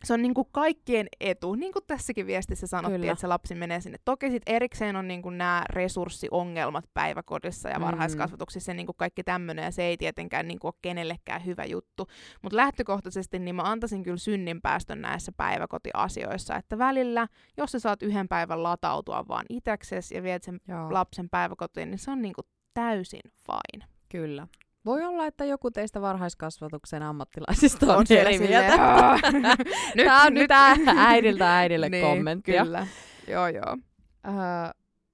se on niinku kaikkien etu, niin kuin tässäkin viestissä sanottiin, Kyllä. että se lapsi menee sinne. Toki sit erikseen on niinku nämä resurssiongelmat päiväkodissa ja Mm. varhaiskasvatuksessa ja niinku kaikki tämmöinen, ja se ei tietenkään niinku ole kenellekään hyvä juttu. Mutta lähtökohtaisesti niin mä antaisin kyllä synninpäästön näissä päiväkotiasioissa, että välillä, jos sä saat yhden päivän latautua vaan itseksesi ja viet sen Joo, lapsen päiväkotiin, niin se on niinku täysin fine. kyllä. Voi olla, että joku teistä varhaiskasvatuksen ammattilaisista on, siellä eri mieltä. "Aa, Tämä on nyt äidiltä äidille niin, kommenttia. Kyllä, joo joo. Öö,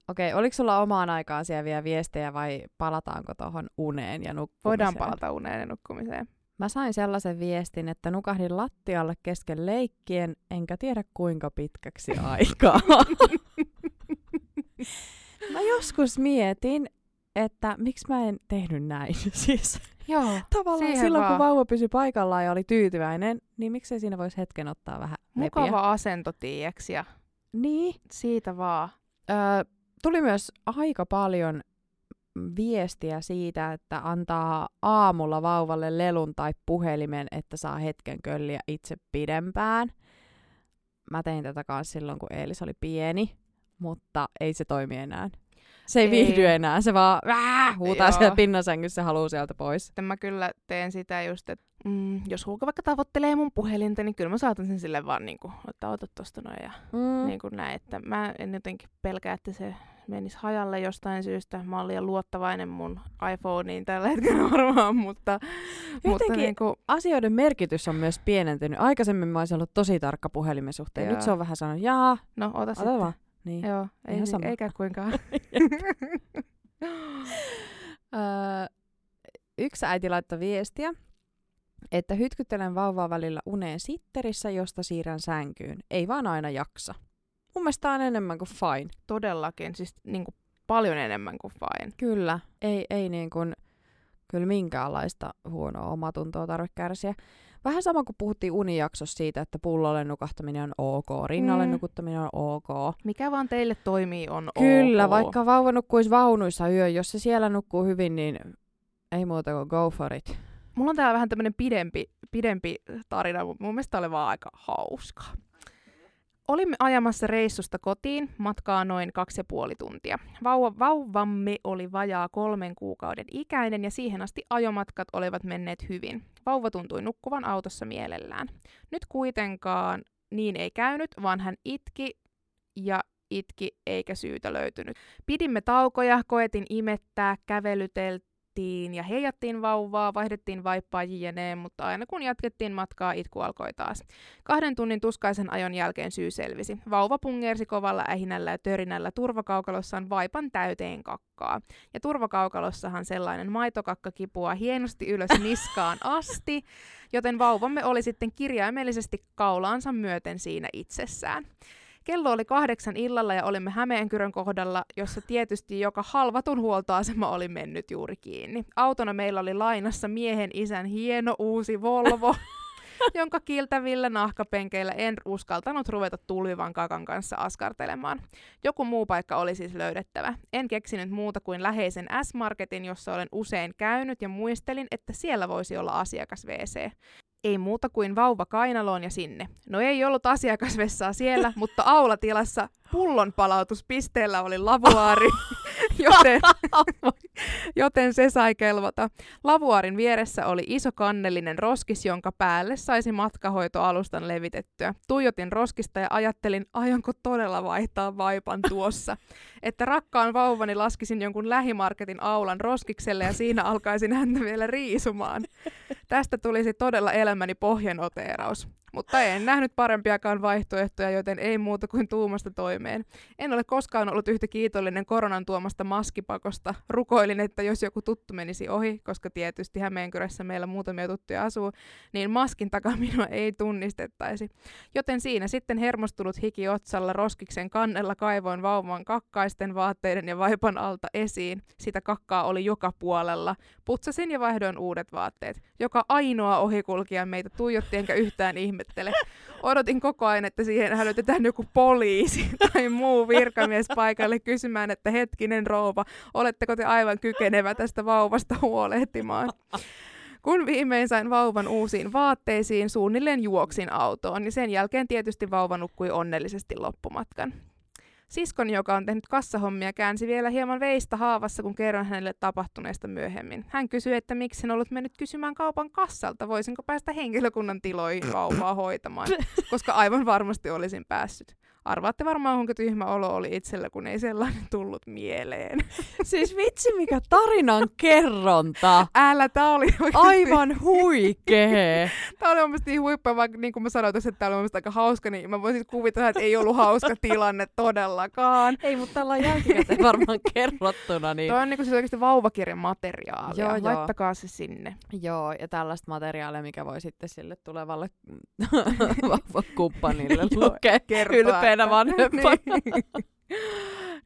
Okei, okay, oliko sulla omaan aikaan siellä vielä viestejä vai palataanko tuohon uneen ja nukkumiseen? Voidaan palata uneen ja nukkumiseen. Mä sain sellaisen viestin, että nukahdin lattialle kesken leikkien, enkä tiedä kuinka pitkäksi aikaa. Mä joskus mietin, että miksi mä en tehnyt näin. siis Joo, tavallaan silloin, vaan. kun vauva pysyi paikallaan ja oli tyytyväinen, niin miksei siinä voisi hetken ottaa vähän mukava lepiä. asento, tiiäks, ja Niin. siitä vaan. Öö, tuli myös aika paljon viestiä siitä, että antaa aamulla vauvalle lelun tai puhelimen, että saa hetken kölliä itse pidempään. Mä tein tätä kanssa silloin, kun Eelis oli pieni, mutta ei se toimi enää. Se ei, Ei. viihdy enää, se vaan vää, huutaa Joo. siellä pinnasängyssä, se haluaa sieltä pois. Sitten mä kyllä teen sitä just, että mm, jos Hulka vaikka tavoittelee mun puhelinta, niin kyllä mä saatan sen sille vaan niinku, että ota tosta noin ja Mm. niin kuin näin. Että mä en jotenkin pelkää, että se menisi hajalle jostain syystä. Mä olin liian luottavainen mun iPhoneen tällä hetkellä varmaan, mutta, mutta Jotenkin niin kuin, asioiden merkitys on myös pienentynyt. Aikaisemmin mä olisin ollut tosi tarkka puhelimen suhteen. Nyt Joo. se on vähän sanonut, jaa, no ota, ota sitten. vaan. Niin. Joo, ei, Ihan sama. eikä kuinkaan. Öö, yksi äiti laittoi viestiä, että hytkyttelen vauvaa välillä uneen sitterissä, josta siirrän sänkyyn. Ei vaan aina jaksa. Mun mielestä on enemmän kuin fine. Todellakin, siis niin kuin paljon enemmän kuin fine. Kyllä, ei, ei niin kuin, kyllä minkäänlaista huonoa omatuntoa tarvitse kärsiä. Vähän sama kuin puhuttiin unijaksossa siitä, että pullolle nukahtaminen on ok, rinnalle Mm. nukuttaminen on ok. Mikä vaan teille toimii on Kyllä, ok. vaikka vauva nukkuisi vaunuissa yö, jos se siellä nukkuu hyvin, niin ei muuta kuin go for it. Mulla on täällä vähän tämmönen pidempi, pidempi tarina, mutta mun mielestä tää oli vaan aika hauskaa. Olimme ajamassa reissusta kotiin, matkaa noin kaksi ja puoli tuntia. Vauva, vauvamme oli vajaa kolmen kuukauden ikäinen ja siihen asti ajomatkat olivat menneet hyvin. Vauva tuntui nukkuvan autossa mielellään. Nyt kuitenkaan niin ei käynyt, vaan hän itki ja itki eikä syytä löytynyt. Pidimme taukoja, koetin imettää, kävelyteltiin ja heijattiin vauvaa, vaihdettiin vaippaa jne, mutta aina kun jatkettiin matkaa, itku alkoi taas. Kahden tunnin tuskaisen ajon jälkeen syy selvisi. Vauva pungersi kovalla ähinällä ja törinällä turvakaukalossaan vaipan täyteen kakkaa. Ja turvakaukalossahan sellainen maitokakka kipuaa hienosti ylös niskaan asti, joten vauvamme oli sitten kirjaimellisesti kaulaansa myöten siinä itsessään. Kello oli kahdeksan illalla ja olimme Hämeenkyrön kohdalla, jossa tietysti joka halvatun huoltoasema oli mennyt juuri kiinni. Autona meillä oli lainassa miehen isän hieno uusi Volvo, jonka kiltävillä nahkapenkeillä en uskaltanut ruveta tulvivan kakan kanssa askartelemaan. Joku muu paikka oli siis löydettävä. En keksinyt muuta kuin läheisen S-Marketin, jossa olen usein käynyt ja muistelin, että siellä voisi olla asiakas WC. Ei muuta kuin vauva kainaloon ja sinne. No ei ollut asiakasvessaa siellä, mutta aulatilassa pullon palautuspisteellä oli lavuaari, joten, joten se sai kelvota. Lavuaarin vieressä oli iso kannellinen roskis, jonka päälle saisi matkahoitoalustan levitettyä. Tuijotin roskista ja ajattelin, aionko todella vaihtaa vaipan tuossa. Että rakkaan vauvani laskisin jonkun lähimarketin aulan roskikselle ja siinä alkaisin häntä vielä riisumaan. Tästä tulisi todella elämäni pohjanoteeraus. Mutta en nähnyt parempiakaan vaihtoehtoja, joten ei muuta kuin tuumasta toimeen. En ole koskaan ollut yhtä kiitollinen koronan tuomasta maskipakosta. Rukoilin, että jos joku tuttu menisi ohi, koska tietysti Hämeenkyrässä meillä muutamia tuttuja asuu, niin maskin takaa minua ei tunnistettaisi. Joten siinä sitten hermostunut hiki otsalla roskiksen kannella kaivoin vauvan kakkaisten vaatteiden ja vaipan alta esiin. Sitä kakkaa oli joka puolella. Putsasin ja vaihdoin uudet vaatteet. Joka ainoa ohikulkija meitä tuijotti enkä yhtään ihmettele. Odotin koko ajan, että siihen hälytetään joku poliisi tai muu virkamies paikalle kysymään, että hetkinen rouva, oletteko te aivan kykenevä tästä vauvasta huolehtimaan? Kun viimein sain vauvan uusiin vaatteisiin, suunnilleen juoksin autoon, niin sen jälkeen tietysti vauva nukkui onnellisesti loppumatkan. Siskon, joka on tehnyt kassahommia, käänsi vielä hieman veistä haavassa, kun kerron hänelle tapahtuneesta myöhemmin. Hän kysyi, että miksi en ollut mennyt kysymään kaupan kassalta, voisinko päästä henkilökunnan tiloihin vauvaa hoitamaan, koska aivan varmasti olisin päässyt. Arvaatte varmaan, kuinka tyhmä olo oli itsellä, kun ei sellainen tullut mieleen. Siis vitsi mikä tarinan kerronta. Älä, tää oli oikeasti, Aivan huikee. tää oli mun niin huippua, vaikka niin kuin mä sanoin tuossa, että tää oli mun aika hauska, niin mä voisin kuvitella, että ei ollut hauska tilanne todellakaan. Ei, mutta tällä on jälkikäteen varmaan kerrottuna. Niin... Toi on niinku siis oikeasti vauvakirjan materiaalia. Joo, joo. Laittakaa se sinne. Joo, ja tällaista materiaalia, mikä voi sitten sille tulevalle kumppanille Joo, lukea kertoa, ylpeänä että- vanhempana. Niin.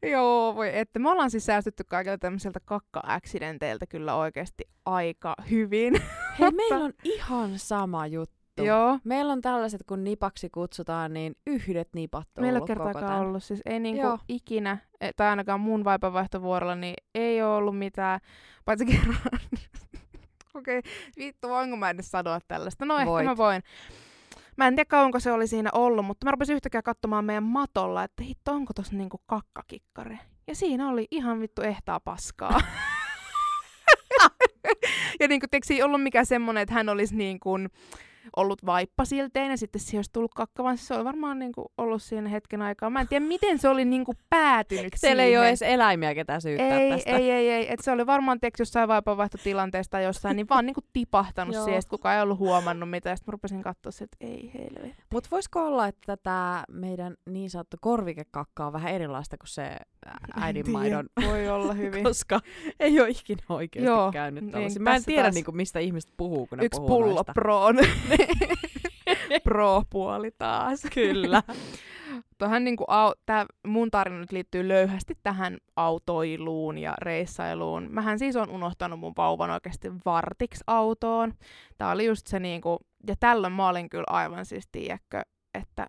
Joo, voi että. Me ollaan siis säästytty kaikilta tämmöiseltä kakka-accidenteiltä kyllä oikeasti aika hyvin. Hei, meillä on ihan sama juttu. Joo. Meillä on tällaiset, kun nipaksi kutsutaan, niin yhdet nipat on Meillä ei ollut koko kertaakaan tän. ollut, siis ei niinku Joo. ikinä, e- tai ainakaan mun vaipanvaihtovuorolla, niin ei ole ollut mitään, paitsi kerran. Okei, okay, vittu, voinko mä edes sanoa tällaista? No ehkä Voit. mä voin. Mä en tiedä kauanko se oli siinä ollut, mutta mä rupesin yhtäkkiä katsomaan meidän matolla, että hitto, onko tossa niinku kakkakikkare. Ja siinä oli ihan vittu ehtaa paskaa. ja niinku, tiiäks, ei ollut mikään semmonen, että hän olisi niin kuin ollut vaippasilteen ja sitten siihen olisi tullut kakka, vaan se oli varmaan niin kuin ollut siinä hetken aikaa. Mä en tiedä, miten se oli niin kuin päätynyt Teillä siihen. ei ole edes eläimiä, ketä syyttää ei, tästä. ei, ei, ei. Et se oli varmaan tiiäks, jossain vaipanvaihtotilanteesta tai jossain, niin vaan niinku tipahtanut Joo. siihen, kukaan ei ollut huomannut mitä. Sitten rupesin katsoa että ei helvetti. Mutta voisiko olla, että tämä meidän niin sanottu korvikekakka on vähän erilaista kuin se äidinmaidon, Voi olla hyvin. koska ei ole ikinä oikeasti Joo, käynyt niin. Mä en tiedä, taas niinku, mistä ihmiset puhuu, kun ne Yksi puhuu pullo proon. Pro-puoli taas. Kyllä. Tuohan niinku au, tää mun tarina nyt liittyy löyhästi tähän autoiluun ja reissailuun. Mähän siis on unohtanut mun vauvan oikeasti vartiksi autoon. Tää oli just se niinku, ja tällöin mä olin kyllä aivan siis tiedätkö, että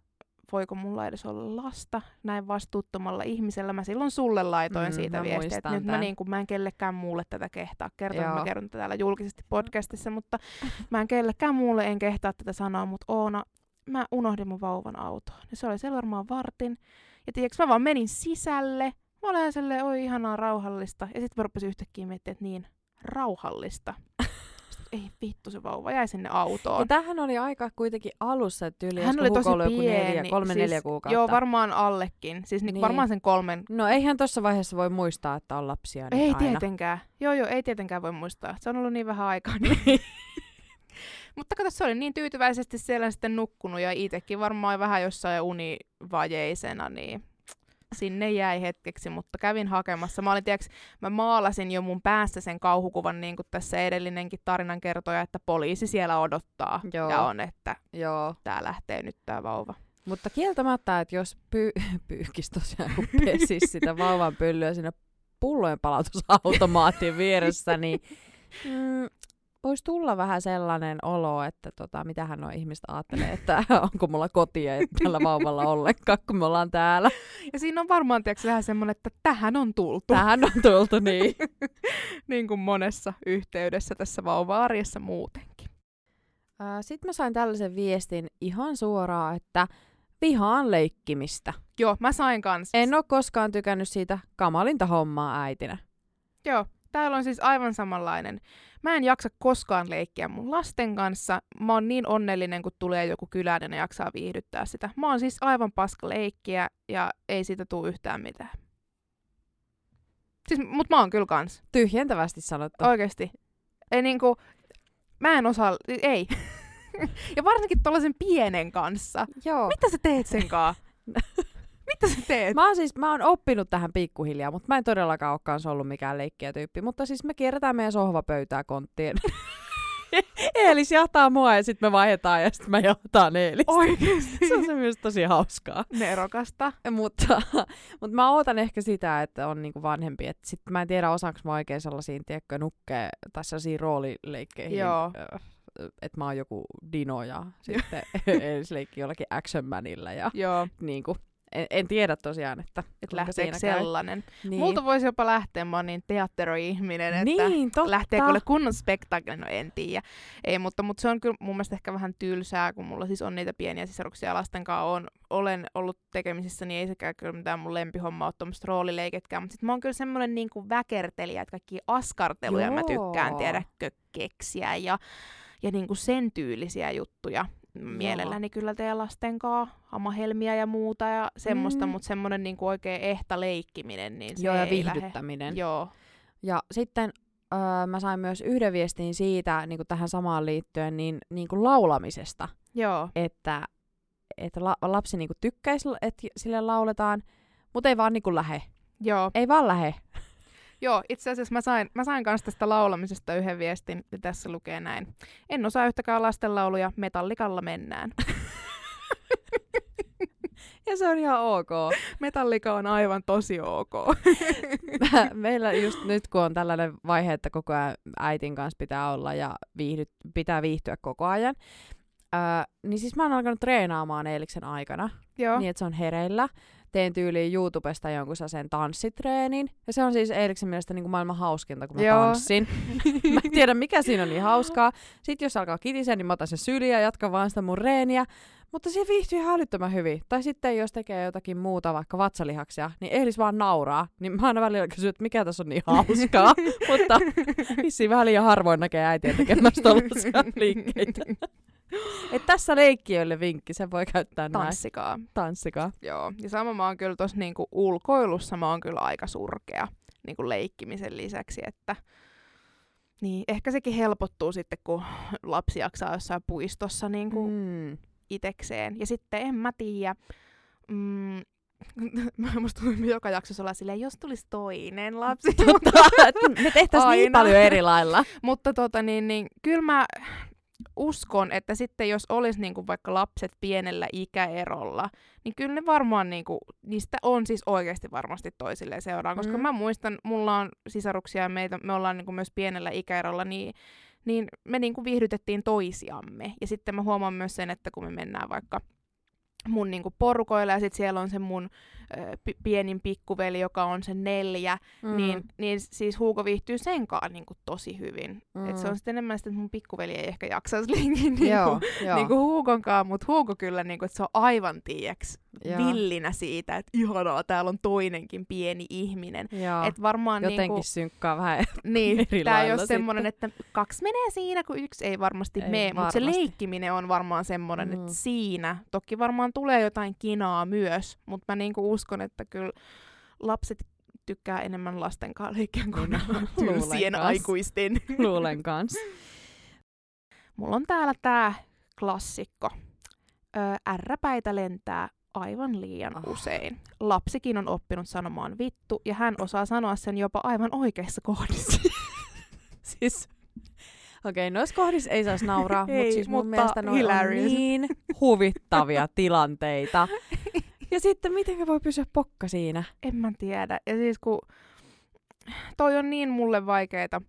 voiko mulla edes olla lasta näin vastuuttomalla ihmisellä. Mä silloin sulle laitoin Mm, siitä viestiä, että nyt mä, tän. niinku, mä en kellekään muulle tätä kehtaa kertoa. Mä kerron tätä täällä julkisesti podcastissa, mutta mä en kellekään muulle en kehtaa tätä sanoa, mutta Oona, mä unohdin mun vauvan autoon. Ja se oli siellä varmaan vartin. Ja tiedätkö, mä vaan menin sisälle. Mä olen silleen, oi ihanaa rauhallista. Ja sitten mä rupesin yhtäkkiä miettimään, että niin, rauhallista. Sitten, ei vittu, se vauva jäi sinne autoon. Ja tämähän oli aika kuitenkin alussa, että yli Hän oli tosi pieni. neljä, kolme, siis, neljä kuukautta. Joo, varmaan allekin. Siis niin. Niin. varmaan sen kolmen. No eihän tuossa vaiheessa voi muistaa, että on lapsia niin ei aina. tietenkään. Joo, joo, ei tietenkään voi muistaa. Se on ollut niin vähän aikaa. Niin. Mutta kato, se oli niin tyytyväisesti siellä sitten nukkunut ja itsekin varmaan vähän jossain univajeisena, niin sinne jäi hetkeksi, mutta kävin hakemassa. Mä olin, tiiäks, mä maalasin jo mun päässä sen kauhukuvan, niin kuin tässä edellinenkin tarinan kertoja, että poliisi siellä odottaa Joo. ja on, että Joo. tää lähtee nyt tää vauva. Mutta kieltämättä, että jos py- pyyhkis tosiaan kun pesis sitä vauvan pyllyä siinä pullojen palautusautomaatin vieressä, niin mm, voisi tulla vähän sellainen olo, että tota, mitähän nuo ihmiset ajattelee, että onko mulla kotia ei tällä vauvalla ollenkaan, kun me ollaan täällä. Ja siinä on varmaan tiiäks, vähän semmoinen, että tähän on tultu. Tähän on tultu niin. niin kuin monessa yhteydessä tässä vauva-arjessa muutenkin. Sitten mä sain tällaisen viestin ihan suoraan, että vihaan leikkimistä. Joo, mä sain kanssa. En ole koskaan tykännyt siitä kamalinta hommaa äitinä. Joo, täällä on siis aivan samanlainen. Mä en jaksa koskaan leikkiä mun lasten kanssa. Mä oon niin onnellinen, kun tulee joku kyläinen ja jaksaa viihdyttää sitä. Mä oon siis aivan paska leikkiä ja ei siitä tule yhtään mitään. Siis, mut mä oon kyllä kans. Tyhjentävästi sanottu. Oikeesti. Ei niinku, mä en osaa, ei. ja varsinkin tollasen pienen kanssa. Joo. Mitä sä teet sen kaa? Mitä sä teet? Mä oon siis, mä oon oppinut tähän pikkuhiljaa, mutta mä en todellakaan ole kanssa ollut mikään leikkiä tyyppi. Mutta siis me kierretään meidän sohvapöytää konttien. Eelis jahtaa mua ja sitten me vaihdetaan ja sitten mä jahtaan Eelistä. Oikeesti. Se on se myös tosi hauskaa. Nerokasta. Mutta, mutta mä ootan ehkä sitä, että on niinku vanhempi. Et sit mä en tiedä, osaanko mä oikein sellaisiin, tiedätkö, nukkeen tai sellaisiin roolileikkeihin. Joo. Että mä oon joku Dino ja sitten Eelis leikki jollakin Action Manilla ja Joo, niinku, en, en tiedä tosiaan, että että kuinka lähteekö sellainen. Niin. Multa voisi jopa lähteä, mä oon niin teatteroi-ihminen, että niin, totta. lähteekö ole kunnon spektakli, no en tiedä. Ei, mutta, mutta se on kyllä mun mielestä ehkä vähän tylsää, kun mulla siis on niitä pieniä sisaruksia lasten kanssa on, olen ollut tekemisissä, niin ei sekään kyllä mitään mun lempihomma ole tuommoista roolileiketkään. Mutta sit mä oon kyllä semmoinen niin kuin väkertelijä, että kaikki askarteluja mä tykkään Joo. tiedäkö keksiä ja, ja niin kuin sen tyylisiä juttuja. Mielelläni kyllä teidän lasten kanssa, hamahelmiä ja muuta ja semmoista, Mm. mutta semmoinen niin kuin oikein ehta leikkiminen, niin se Joo, ja ei lähe. viihdyttäminen. Joo. Ja sitten öö, mä sain myös yhden viestin siitä, niin kuin tähän samaan liittyen, niin, niin kuin laulamisesta, Joo. että, että la, lapsi niin kuin tykkäisi, että sille lauletaan, mutta ei vaan niin kuin lähe. Joo. Ei vaan lähe. Joo, itse asiassa mä sain, mä sain kanssa tästä laulamisesta yhden viestin, ja tässä lukee näin. En osaa yhtäkään lastenlauluja, metallikalla mennään. Ja se on ihan ok. Metallika on aivan tosi ok. Meillä just nyt, kun on tällainen vaihe, että koko ajan äitin kanssa pitää olla ja viihdy, pitää viihtyä koko ajan, ää, niin siis mä oon alkanut treenaamaan eiliksen aikana, Joo. niin että se on hereillä. Teen tyyliin YouTubesta jonkun sen tanssitreenin. Ja se on siis eiliksen mielestä niin kuin maailman hauskinta, kun mä Joo. tanssin. mä en tiedä, mikä siinä on niin hauskaa. Sitten jos alkaa kitisen, niin mä otan sen syliä ja jatkan vaan sitä mun reeniä. Mutta se viihtyy ihan älyttömän hyvin. Tai sitten jos tekee jotakin muuta, vaikka vatsalihaksia, niin Eilis vaan nauraa. Niin mä aina välillä kysyn, että mikä tässä on niin hauskaa. Mutta vissiin vähän liian harvoin näkee äitiä tekemässä tollaisia liikkeitä. Et tässä leikkiöille vinkki, sen voi käyttää näin. Tanssikaa. Tanssikaa. Joo. Ja sama mä oon kyllä tossa niinku ulkoilussa, mä oon kyllä aika surkea niinku leikkimisen lisäksi, että niin, ehkä sekin helpottuu sitten, kun lapsi jaksaa jossain puistossa niinku Mm. itekseen. Ja sitten en mä tiedä, mm, musta että joka jaksossa olla silleen, jos tulisi toinen lapsi. Totta, me tehtäisiin niin paljon eri lailla. Mutta tota niin, niin kyllä mä uskon, että sitten jos olisi niinku vaikka lapset pienellä ikäerolla, niin kyllä ne varmaan niinku, niistä on siis oikeasti varmasti toisilleen seuraan. Koska Mm. mä muistan, mulla on sisaruksia ja meitä, me ollaan niinku myös pienellä ikäerolla, niin, niin me niinku viihdytettiin toisiamme. Ja sitten mä huomaan myös sen, että kun me mennään vaikka mun niinku porukoilla ja sitten siellä on se mun pi- pienin pikkuveli, joka on se neljä, mm. niin, niin siis Hugo viihtyy senkaan niinku tosi hyvin. Mm. Et se on sitten enemmän sitä, että mun pikkuveli ei ehkä jaksaisi linkin niinku, joo, joo. niinku Hugonkaan, mutta Hugo kyllä, niinku, että se on aivan tiiäks villinä siitä, että ihanaa, täällä on toinenkin pieni ihminen. joo. Et varmaan Jotenkin niinku, synkkaa vähän. niin, tää ei ole semmoinen, että kaksi menee siinä, kun yksi ei varmasti Ei mene, mutta se leikkiminen on varmaan semmoinen, Mm. että siinä toki varmaan tulee jotain kinaa myös, mutta mä niinku uskon, että kyllä lapset tykkää enemmän lasten kanssa leikkiä kuin Niin, luulen tylsien aikuisten. Luulen kans. Mulla on täällä tää klassikko. Ö, ärräpäitä lentää aivan liian Ah. usein. Lapsikin on oppinut sanomaan vittu, ja hän osaa sanoa sen jopa aivan oikeissa kohdissa. siis, okei, okay, noissa kohdissa ei saisi nauraa, mutta Ei, siis mun mutta mielestä ne on niin huvittavia tilanteita. Ja sitten miten voi pysyä pokka siinä? En mä tiedä. Ja siis kun toi on niin mulle vaikeeta.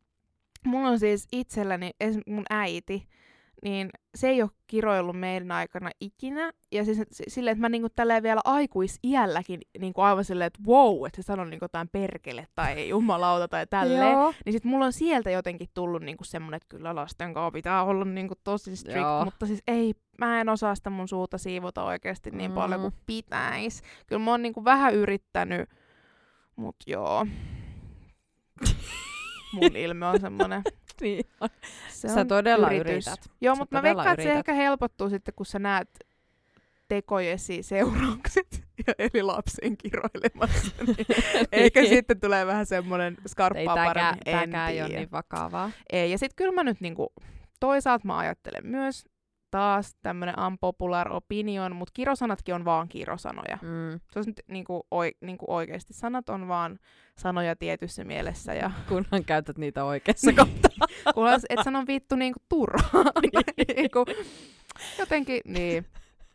Mulla on siis itselläni, mun äiti, niin se ei ole kiroillut meidän aikana ikinä. Ja siis silleen, että mä niinku tälleen vielä aikuisiälläkin niinku aivan silleen, että wow, että se sanoo niinku jotain perkele tai jumalauta tai tälleen. Joo. Niin sit mulla on sieltä jotenkin tullut niinku semmonen, että kyllä lasten kanssa pitää olla niinku tosi strict, Joo. mutta siis ei, mä en osaa sitä mun suuta siivota oikeasti niin Mm. paljon kuin pitäis. Kyllä mä oon niinku vähän yrittänyt, mut joo. Mun ilme on semmonen. Niin. Se Sä on todella yritys. yrität. Joo, mutta mä veikkaan, että se ehkä helpottuu sitten, kun sä näet tekojesi seuraukset ja eli lapsen kiroilemassa. Niin ehkä sitten tulee vähän semmoinen ei skarppaa tääkään, paremmin. Tääkään ei ole niin vakavaa. Ei, ja sitten kyllä mä nyt niinku, toisaalta mä ajattelen myös taas tämmönen unpopular opinion, mutta kirosanatkin on vaan kirosanoja. Mm. Se on nyt niinku, oi, niinku oikeasti. Sanat on vaan sanoja tietyssä mielessä. Ja Kunhan käytät niitä oikeassa kohtaa. kunhan et sano vittu niinku turhaan. niinku, jotenkin, niin.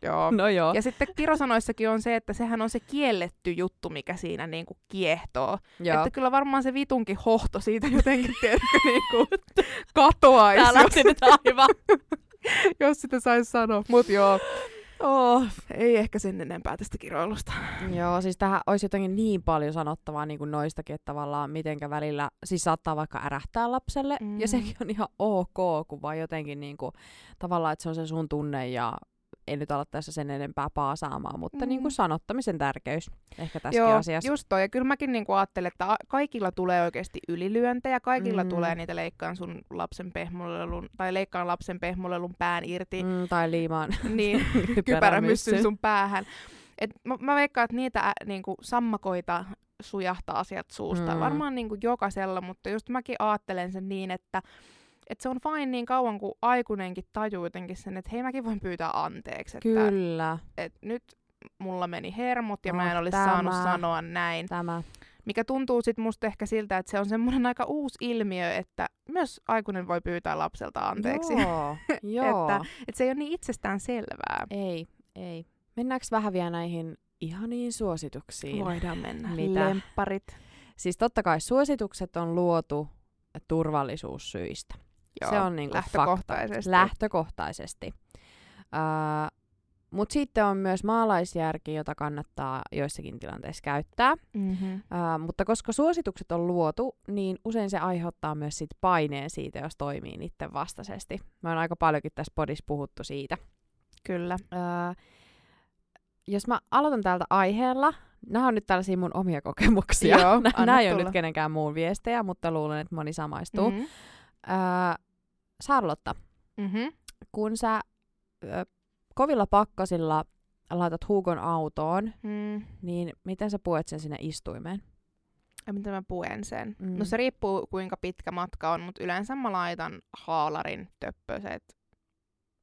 Joo. No joo. Ja sitten kirosanoissakin on se, että sehän on se kielletty juttu, mikä siinä niinku kiehtoo. joo. Että kyllä varmaan se vitunkin hohto siitä jotenkin, tiedätkö, niinku katoaisi, Tää lähti nyt aivan. jos sitä saisi sanoa. Mut joo, Oh. ei ehkä sen enempää tästä kiroilusta. Joo, siis tähän olisi jotenkin niin paljon sanottavaa niin kuin noistakin, että tavallaan mitenkä välillä, siis saattaa vaikka ärähtää lapselle, mm. Mm. ja sekin on ihan ok, kun vaan jotenkin niin kuin, tavallaan, että se on se sun tunne, ja ei nyt ala tässä sen enempää paasaamaan, mutta Mm. niin kuin sanottamisen tärkeys ehkä tässäkin Joo, asiassa. just toi. Ja kyllä mäkin niinku ajattelen, että kaikilla tulee oikeasti ylilyöntejä, kaikilla Mm. tulee niitä leikkaan sun lapsen pehmolelun, tai leikkaan lapsen pehmolelun pään irti, mm. Tai liimaan niin kypärämyssyn sun päähän. Et mä, mä veikkaan, että niitä ä, niinku sammakoita sujahtaa sieltä suusta. Mm. Mm. Varmaan niinku jokaisella, mutta just mäkin ajattelen sen niin, että et se on fine niin kauan, kuin aikuinenkin tajuu jotenkin sen, että hei mäkin voin pyytää anteeksi. Että Kyllä, et nyt mulla meni hermot ja mä en Oh, olisi tämä. saanut sanoa näin. tämä. Mikä tuntuu sitten musta ehkä siltä, että se on semmoinen aika uusi ilmiö, että myös aikuinen voi pyytää lapselta anteeksi. Joo, joo. Että- Et se ei ole niin itsestään selvää. Ei, ei. Mennäänkö vähän vielä näihin ihaniin suosituksiin. Voidaan mennä. Mitä? Lempparit. Siis totta kai suositukset on luotu turvallisuussyistä. Joo, se on niinku lähtökohtaisesti. Fakta. Lähtökohtaisesti. Uh, Mutta sitten on myös maalaisjärki, jota kannattaa joissakin tilanteissa käyttää. Mm-hmm. Uh, mutta koska suositukset on luotu, niin usein se aiheuttaa myös sit paineen siitä, jos toimii niiden vastaisesti. Mä oon aika paljonkin tässä podissa puhuttu siitä. Kyllä. Uh, jos mä aloitan täältä aiheella, nämä on nyt tällaisia mun omia kokemuksia. Joo, nämä ei ole nyt kenenkään muun viestejä, mutta luulen, että moni samaistuu. Mm-hmm. Uh, Charlotta, Mm-hmm. kun sä ö, kovilla pakkasilla laitat Hugon autoon, Mm. niin miten sä puet sen sinne istuimeen? Ja miten mä puen sen? Mm. No se riippuu kuinka pitkä matka on, mutta yleensä mä laitan haalarin, töppöset,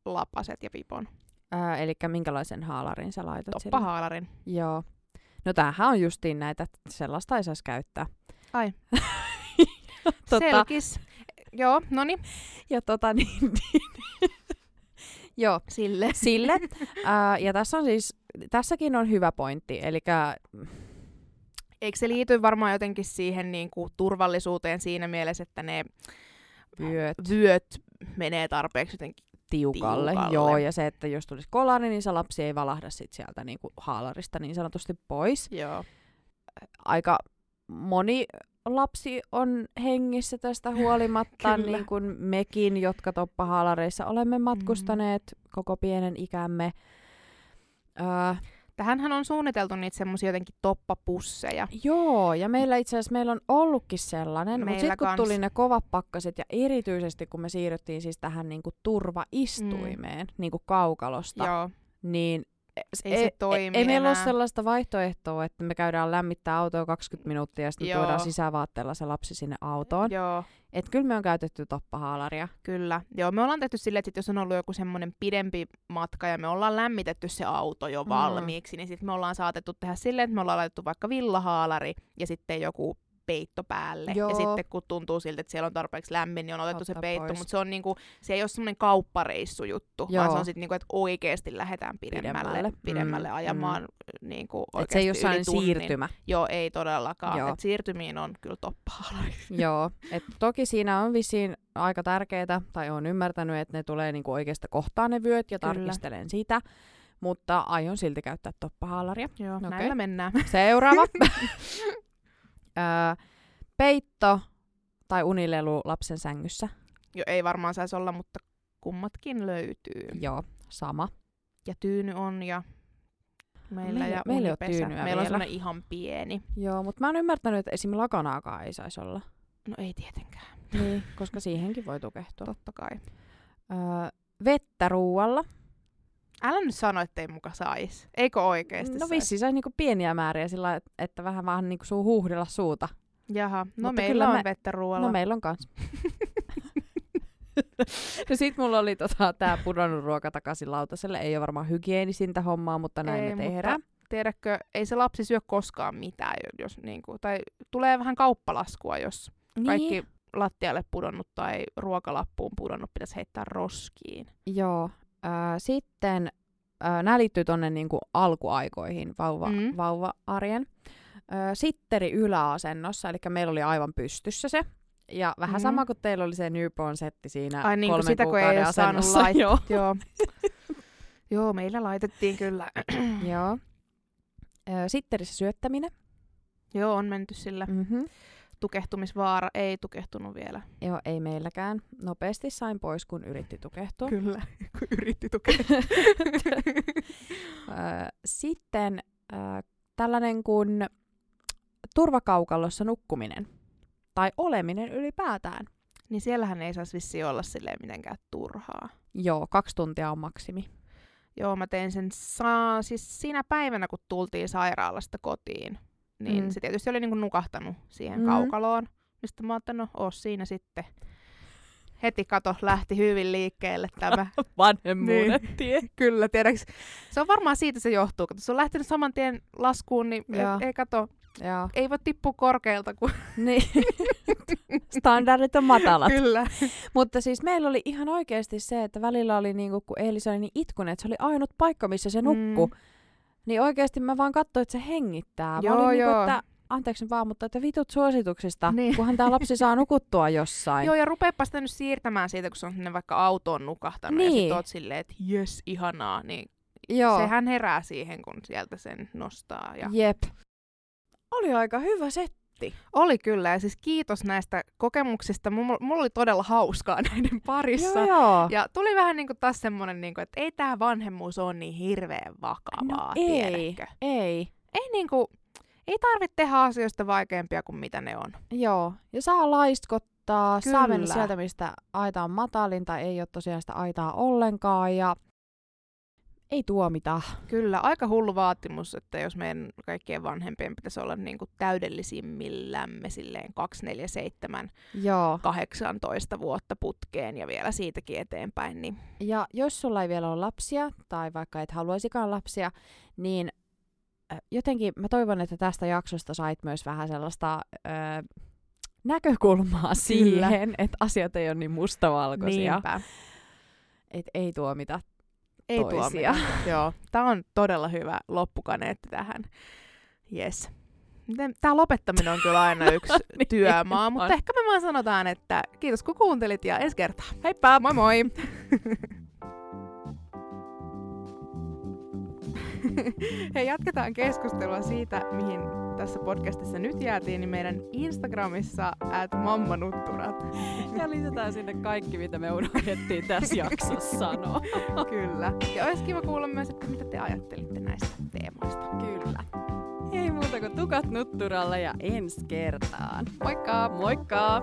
lapaset ja pipon. Ää, eli minkälaisen haalarin sä laitat sille? Toppahaalarin. Joo. No tämähän on justiin näitä, että sellaista ei saisi käyttää. Ai. Tota- Selkis. Joo, no niin. Ja tota niin, niin. Joo, Sille. sille. Ää, ja tässä on siis, tässäkin on hyvä pointti, eli Eikö se liity varmaan jotenkin siihen niin kuin, turvallisuuteen siinä mielessä, että ne vyöt vyöt menee tarpeeksi jotenkin tiukalle. tiukalle. Joo, ja se, että jos tulisi kolari, niin se lapsi ei valahda sit sieltä niinku haalarista niin sanotusti pois. Joo. Aika moni lapsi on hengissä tästä huolimatta, niin kuin mekin, jotka toppahaalareissa olemme matkustaneet mm. koko pienen ikämme. Öö, Tähänhän on suunniteltu niitä semmoisia jotenkin toppapusseja. joo, ja meillä itse asiassa meillä on ollutkin sellainen, mutta sitten kun kans. tuli ne kovat pakkaset, ja erityisesti kun me siirryttiin siis tähän niin kuin turvaistuimeen, mm. niin kuin kaukalosta, Joo. niin Ei se toimi ei meillä ole sellaista vaihtoehtoa, että me käydään lämmittää autoa 20 minuuttia ja sitten Joo. tuodaan sisävaatteella se lapsi sinne autoon. Joo, Että kyllä me on käytetty toppahaalaria. kyllä. Joo, me ollaan tehty silleen, että sit jos on ollut joku semmoinen pidempi matka ja me ollaan lämmitetty se auto jo Mm. valmiiksi, niin sitten me ollaan saatettu tehdä silleen, että me ollaan laitettu vaikka villahaalari ja sitten joku peitto päälle. Joo. Ja sitten kun tuntuu siltä, että siellä on tarpeeksi lämmin, niin on otettu se Ottaa peitto. Mutta se, on niinku, se ei ole semmoinen kauppareissujuttu, vaan Joo. se on sitten niinku, että oikeasti lähdetään pidemmälle, Pidemmälle. pidemmälle, Mm, ajamaan mm. niinku Et se ei ole oikeasti sellainen siirtymä. Joo, ei todellakaan. Joo. Et siirtymiin on kyllä toppahaalari. Joo. Et toki siinä on vissiin aika tärkeää, tai on ymmärtänyt, että ne tulee niinku oikeasta kohtaan ne vyöt ja Kyllä. tarkistelen sitä. Mutta aion silti käyttää toppahaalaria. Joo, Okei. näillä mennään. Seuraava. Öö, peitto tai unilelu lapsen sängyssä. Jo, ei varmaan saisi olla, mutta kummatkin löytyy. Joo, sama. Ja tyyny on ja meillä Meillä- ja meillä unipesä. tyynyä Meillä on vielä. semmoinen ihan pieni. Joo, mutta mä oon ymmärtänyt, että esim. lakanaakaan ei saisi olla. No ei tietenkään, Niin, koska siihenkin voi tukehtua. totta kai. Öö, vettä ruualla. Älä nyt sano, että ei muka sais. Eikö oikeesti No sais? vissi saisi niinku pieniä määriä sillä, et- että vähän vähän niinku suu huuhdella suuta. Jaha, no Mutta meillä kyllä on me- vettä ruoalla. No meillä on kans. no sit mulla oli tota, tää pudonnut ruoka takaisin lautaselle. Ei ole varmaan hygienisintä hommaa, mutta näin Ei, me mutta. Tiedätkö, ei se lapsi syö koskaan mitään, jos niinku, tai tulee vähän kauppalaskua, jos kaikki Niin. lattialle pudonnut tai ruokalappuun pudonnut pitäisi heittää roskiin. Joo. Sitten äh, nämä liittyy tonne niinku alkuaikoihin, vauva, Mm. vauva-arjen. Äh, sitteri yläasennossa, eli meillä oli aivan pystyssä se. Ja vähän mm. sama kuin teillä oli se newborn-setti siinä Ai niin, kolmen sitä kun ei asennossa. laittaa. Joo. Joo. Joo, meillä laitettiin kyllä. Joo. Sitterissä syöttäminen. Joo, on menty sillä. Mm-hmm. Tukehtumisvaara ei tukehtunut vielä. Joo, ei meilläkään. Nopeasti sain pois, kun yritti tukehtua. Kyllä, kun yritti tukea. Ö, Sitten tällainen kuin turvakaukalossa nukkuminen. Tai oleminen ylipäätään. niin siellähän ei saisi vissi olla silleen mitenkään turhaa. Joo, kaksi tuntia on maksimi. Joo, mä tein sen saa, siis siinä päivänä, kun tultiin sairaalasta kotiin. Niin Mm. se tietysti oli niinku nukahtanut siihen Mm. kaukaloon. Mistä mä ajattelin, no oo siinä sitten. Heti kato, lähti hyvin liikkeelle tämä. Vanhemmuuden Niin. tie. Kyllä, tiedäks. Se on varmaan siitä se johtuu. Kato, se on lähtenyt saman tien laskuun, niin Joo. et, ei kato, Joo. ei voi tippua korkealta. Kun... Niin. Standardit on matalat. Kyllä. Mutta siis meillä oli ihan oikeasti se, että välillä oli niinku, kun Eelis oli niin itkunen, että se oli ainut paikka, missä se nukku. Mm. Niin oikeasti mä vaan katsoin, että se hengittää. Joo, mä olin joo. Niinku, että anteeksi vaan, mutta että vitut suosituksista, Niin. niin. kunhan tämä lapsi saa nukuttua jossain. Joo, ja rupeepa sitä nyt siirtämään siitä, kun se on sinne vaikka autoon nukahtanut ja Niin. sit oot silleen, että jes, ihanaa, niin Joo. sehän herää siihen, kun sieltä sen nostaa. Ja... Jep. Oli aika hyvä setti. Oli kyllä, ja siis kiitos näistä kokemuksista. Mulla, mulla oli todella hauskaa näiden parissa. Joo, joo. Ja tuli vähän niinku taas semmonen, niinku, että ei tämä vanhemmuus ole niin hirveän vakavaa, no ei, tiedätkö? ei. Ei, niinku, ei tarvitse tehdä asioista vaikeampia kuin mitä ne on. Joo. Ja saa laiskottaa, Kyllä. saa mennä sieltä, mistä aita on matalin tai ei ole tosiaan sitä aitaa ollenkaan ja ei tuomita. Kyllä, aika hullu vaatimus, että jos meidän kaikkien vanhempien pitäisi olla niinku täydellisimmillämme silleen 247 Joo. 18 vuotta putkeen ja vielä siitäkin eteenpäin, niin Ja jos sulla ei vielä ole lapsia, tai vaikka et haluaisikaan lapsia, niin ö, jotenkin mä toivon, että tästä jaksosta sait myös vähän sellaista ö, näkökulmaa siihen, että asiat ei ole niin mustavalkoisia, niinpä. että ei tuomita Ei toisia. Joo, tämä on todella hyvä loppukaneetti tähän. Yes. Tämä lopettaminen on kyllä aina yksi Niin työmaa, mutta on. ehkä me vaan sanotaan, että kiitos kun kuuntelit ja ensi kertaa. Heippa! Moi moi! Hei, jatketaan keskustelua siitä, mihin tässä podcastissa nyt jäätiin, niin meidän Instagramissa at mammanutturat. Ja lisätään sinne kaikki, mitä me unohdettiin tässä jaksossa sanoa. Kyllä. Ja olisi kiva kuulla myös, että mitä te ajattelitte näistä teemoista. Kyllä. Ei muuta kuin tukat nutturalle ja ensi kertaan. Moikka! Moikka!